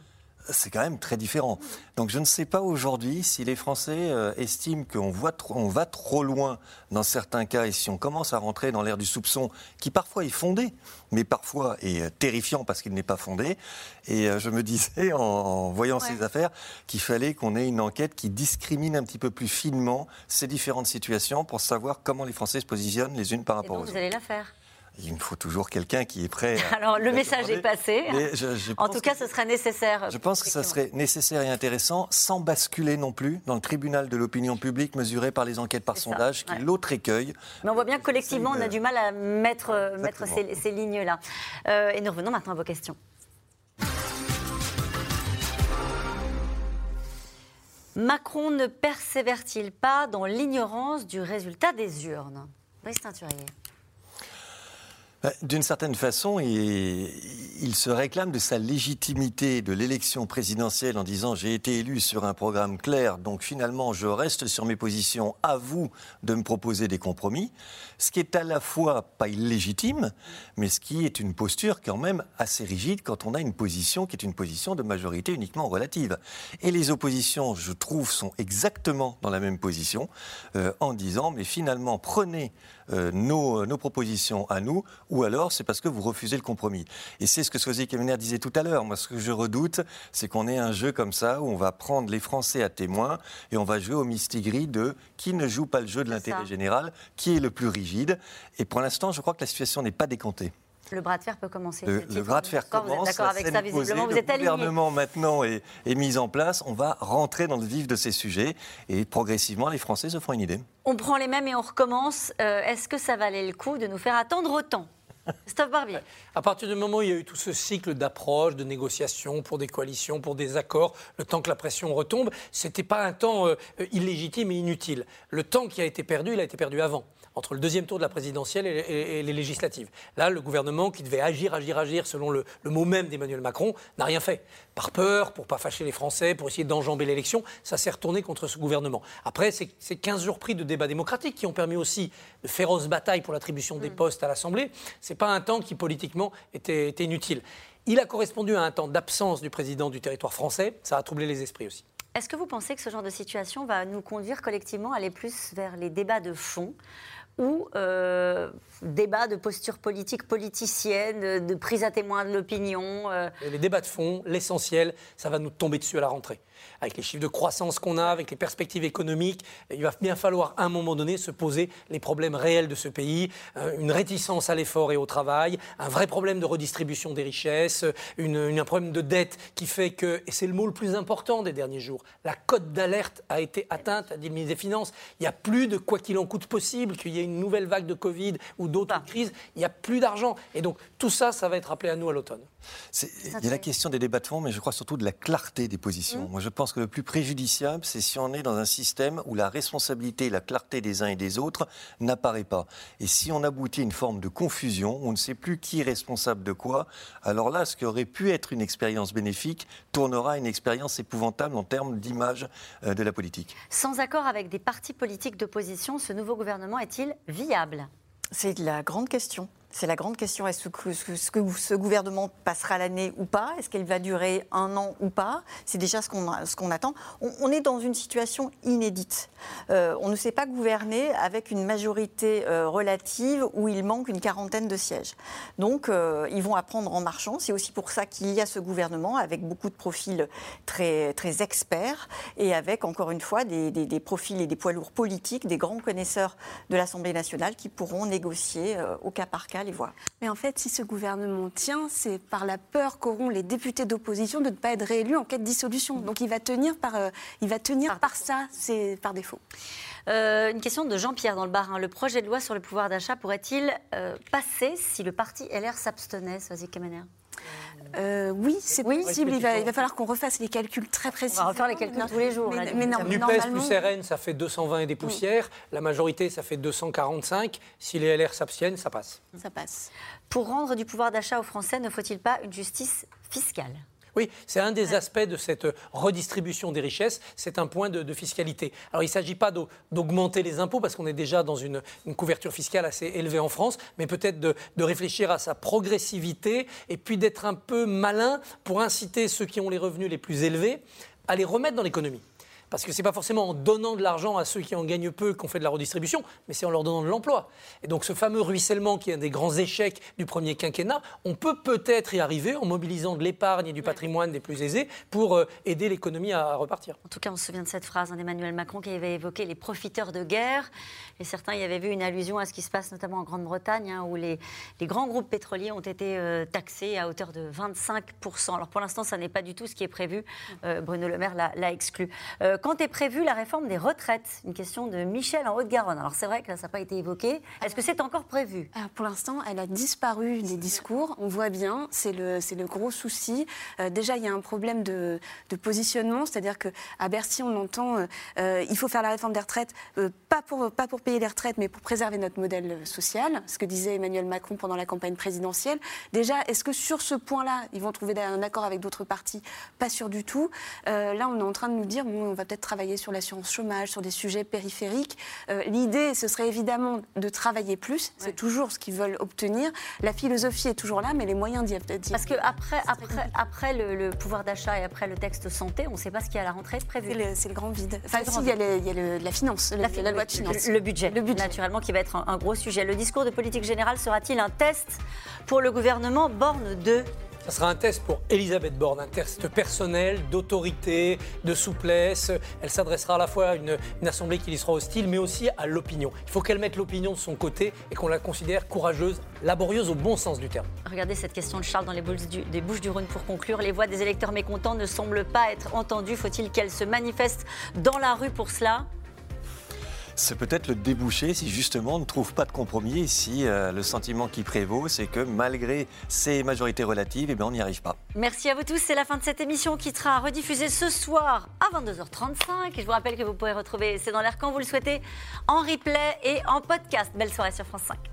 E: C'est quand même très différent. Donc je ne sais pas aujourd'hui si les Français euh, estiment qu'on voit trop- on va trop loin dans certains cas et si on commence à rentrer dans l'ère du soupçon, qui parfois est fondé, mais parfois est euh, terrifiant parce qu'il n'est pas fondé. Et euh, je me disais en, voyant ces affaires qu'il fallait qu'on ait une enquête qui discrimine un petit peu plus finement ces différentes situations pour savoir comment les Français se positionnent les unes par
A: Et
E: rapport
A: donc,
E: aux
A: vous
E: autres.
A: allez la faire.
E: Il me faut toujours quelqu'un qui est prêt. À, [laughs]
A: Alors, le message est passé.
E: Je, je
A: en tout cas, ce serait nécessaire.
E: Je pense que ça serait nécessaire et intéressant, sans basculer non plus dans le tribunal de l'opinion publique mesuré par les enquêtes par sondage, qui est l'autre écueil.
A: Mais on voit bien que collectivement, on a du mal à mettre, mettre ces, ces lignes-là. Euh, et nous revenons maintenant à vos questions. Macron ne persévère-t-il pas dans l'ignorance du résultat des urnes? Brice Teinturier.
E: Bah, d'une certaine façon, il, il, se réclame de sa légitimité de l'élection présidentielle en disant j'ai été élu sur un programme clair, donc finalement je reste sur mes positions, à vous de me proposer des compromis, ce qui est à la fois pas illégitime, mais ce qui est une posture quand même assez rigide quand on a une position qui est une position de majorité uniquement relative. Et les oppositions, je trouve, sont exactement dans la même position euh, en disant mais finalement prenez euh, nos, nos, propositions à nous, ou alors c'est parce que vous refusez le compromis. Et c'est ce que Sosie Kemener disait tout à l'heure. Moi, ce que je redoute, c'est qu'on ait un jeu comme ça où on va prendre les Français à témoin et on va jouer au mistigris de qui ne joue pas le jeu de l'intérêt général, qui est le plus rigide. Et pour l'instant, je crois que la situation n'est pas décomptée.
A: Le bras de fer peut commencer.
E: Le, le bras de fer commence.
A: Vous êtes d'accord avec ça, visiblement. Vous êtes
E: Le gouvernement maintenant est, est, mis en place. On va rentrer dans le vif de ces sujets et progressivement, les Français se feront une idée.
A: On prend les mêmes et on recommence. Euh, Est-ce que ça valait le coup de nous faire attendre autant? Christophe Barbier.
B: À partir du moment où il y a eu tout ce cycle d'approche, de négociations pour des coalitions, pour des accords, le temps que la pression retombe, c'était pas un temps euh, illégitime et inutile. Le temps qui a été perdu, il a été perdu avant entre le deuxième tour de la présidentielle et, les législatives. Là, le gouvernement qui devait agir, agir, agir, selon le, le mot même d'Emmanuel Macron, n'a rien fait. Par peur, pour pas fâcher les Français, pour essayer d'enjamber l'élection, ça s'est retourné contre ce gouvernement. Après, c'est 15 jours pris de débats démocratiques qui ont permis aussi de féroces batailles pour l'attribution des postes à l'Assemblée. C'est pas un temps qui politiquement était, était inutile. Il a correspondu à un temps d'absence du président du territoire français. Ça a troublé les esprits aussi.
A: Est-ce que vous pensez que ce genre de situation va nous conduire collectivement à aller plus vers les débats de fond ou euh, débat de posture politique politicienne, de prise à témoin de l'opinion euh...
B: Les débats de fond, l'essentiel, ça va nous tomber dessus à la rentrée. Avec les chiffres de croissance qu'on a, avec les perspectives économiques, il va bien falloir à un moment donné se poser les problèmes réels de ce pays, euh, une réticence à l'effort et au travail, un vrai problème de redistribution des richesses, une, une, un problème de dette qui fait que, et c'est le mot le plus important des derniers jours, la cote d'alerte a été atteinte, a dit le ministre des Finances. Il n'y a plus de quoi qu'il en coûte possible, qu'il y ait une nouvelle vague de Covid ou d'autres ah. crises, il n'y a plus d'argent. Et donc tout ça, ça va être appelé à nous à l'automne.
E: Il y a la question des débats de fond, mais je crois surtout de la clarté des positions. Mmh. Moi, je pense que le plus préjudiciable, c'est si on est dans un système où la responsabilité et la clarté des uns et des autres n'apparaît pas. Et si on aboutit à une forme de confusion, on ne sait plus qui est responsable de quoi, alors là, ce qui aurait pu être une expérience bénéfique tournera à une expérience épouvantable en termes d'image euh, de la politique.
A: Sans accord avec des partis politiques d'opposition, ce nouveau gouvernement est-il viable?
D: C'est la grande question. C'est la grande question. Est-ce que, ce gouvernement passera l'année ou pas? Est-ce qu'elle va durer un an ou pas? C'est déjà ce qu'on attend. On, est dans une situation inédite. Euh, on ne sait pas gouverner avec une majorité euh, relative où il manque une quarantaine de sièges. Donc, euh, ils vont apprendre en marchant. C'est aussi pour ça qu'il y a ce gouvernement avec beaucoup de profils très, experts et avec, encore une fois, des, profils et des poids lourds politiques, des grands connaisseurs de l'Assemblée nationale qui pourront négocier au cas par cas les voix.
C: Mais en fait, si ce gouvernement tient, c'est par la peur qu'auront les députés d'opposition de ne pas être réélus en cas de dissolution. Donc il va tenir par, euh, il va tenir par, par ça, c'est par défaut.
A: Euh, une question de Jean-Pierre dans le Barin. Le projet de loi sur le pouvoir d'achat pourrait-il euh, passer si le parti LR s'abstenait, Soazic Kemener
C: euh, oui, c'est oui, possible. Il va, il va falloir qu'on refasse les calculs très précis.
A: On va refaire les calculs tous les jours.
C: Mais, mais non,
B: NUPES plus RN, ça fait 220 et des poussières. Oui. La majorité, ça fait 245. Si les LR s'abstiennent, ça passe.
C: Ça passe.
A: Pour rendre du pouvoir d'achat aux Français, ne faut-il pas une justice fiscale?
B: Oui, c'est un des aspects de cette redistribution des richesses, c'est un point de, de, fiscalité. Alors il ne s'agit pas d'augmenter les impôts parce qu'on est déjà dans une, une, couverture fiscale assez élevée en France, mais peut-être de, de, réfléchir à sa progressivité et puis d'être un peu malin pour inciter ceux qui ont les revenus les plus élevés à les remettre dans l'économie. Parce que c'est pas forcément en donnant de l'argent à ceux qui en gagnent peu qu'on fait de la redistribution, mais c'est en leur donnant de l'emploi. Et donc ce fameux ruissellement qui est un des grands échecs du premier quinquennat, on peut peut-être y arriver en mobilisant de l'épargne et du patrimoine des plus aisés pour euh, aider l'économie à repartir.
A: En tout cas, on se souvient de cette phrase hein, d'Emmanuel Macron qui avait évoqué les profiteurs de guerre. Et certains y avaient vu une allusion à ce qui se passe notamment en Grande-Bretagne, hein, où les, les, grands groupes pétroliers ont été euh, taxés à hauteur de 25%. Alors pour l'instant, ça n'est pas du tout ce qui est prévu. Euh, Bruno Le Maire l'a exclu. Euh, quand est prévue la réforme des retraites? Une question de Michel en Haute-Garonne. Alors c'est vrai que ça n'a pas été évoqué. Est-ce que c'est encore prévu?
C: Alors Pour l'instant, elle a disparu des discours. On voit bien, c'est le, le gros souci. déjà, il y a un problème de, de positionnement, c'est-à-dire qu'à Bercy, on entend il faut faire la réforme des retraites, pas, pour, pas pour payer les retraites, mais pour préserver notre modèle social, ce que disait Emmanuel Macron pendant la campagne présidentielle. Déjà, est-ce que sur ce point-là, ils vont trouver un accord avec d'autres partis? Pas sûr du tout. Euh, là, on est en train de nous dire, on va peut-être travailler sur l'assurance chômage, sur des sujets périphériques. Euh, l'idée, ce serait évidemment de travailler plus. C'est toujours ce qu'ils veulent obtenir. La philosophie est toujours là, mais les moyens d'y être.
A: Parce que après, après, après le, pouvoir d'achat et après le texte santé, on ne sait pas ce qui est à la rentrée prévu.
C: C'est le, grand vide. Enfin, si, il y a, la finance, la, la, loi de finances.
A: Le, budget, le budget, naturellement, qui va être un, un gros sujet. Le discours de politique générale sera-t-il un test pour le gouvernement Borne 2
B: ça sera un test pour Elisabeth Borne, un test personnel, d'autorité, de souplesse. Elle s'adressera à la fois à une, assemblée qui lui sera hostile, mais aussi à l'opinion. Il faut qu'elle mette l'opinion de son côté et qu'on la considère courageuse, laborieuse au bon sens du terme.
A: Regardez cette question de Charles dans les bouches du, Bouches du Rhône pour conclure. Les voix des électeurs mécontents ne semblent pas être entendues. Faut-il qu'elles se manifestent dans la rue pour cela?
E: C'est peut-être le débouché si justement on ne trouve pas de compromis, si euh, le sentiment qui prévaut, c'est que malgré ces majorités relatives, eh bien, on n'y arrive pas.
A: Merci à vous tous. C'est la fin de cette émission qui sera rediffusée ce soir à 22h35. Et je vous rappelle que vous pouvez retrouver C'est dans l'air quand vous le souhaitez en replay et en podcast. Belle soirée sur France 5.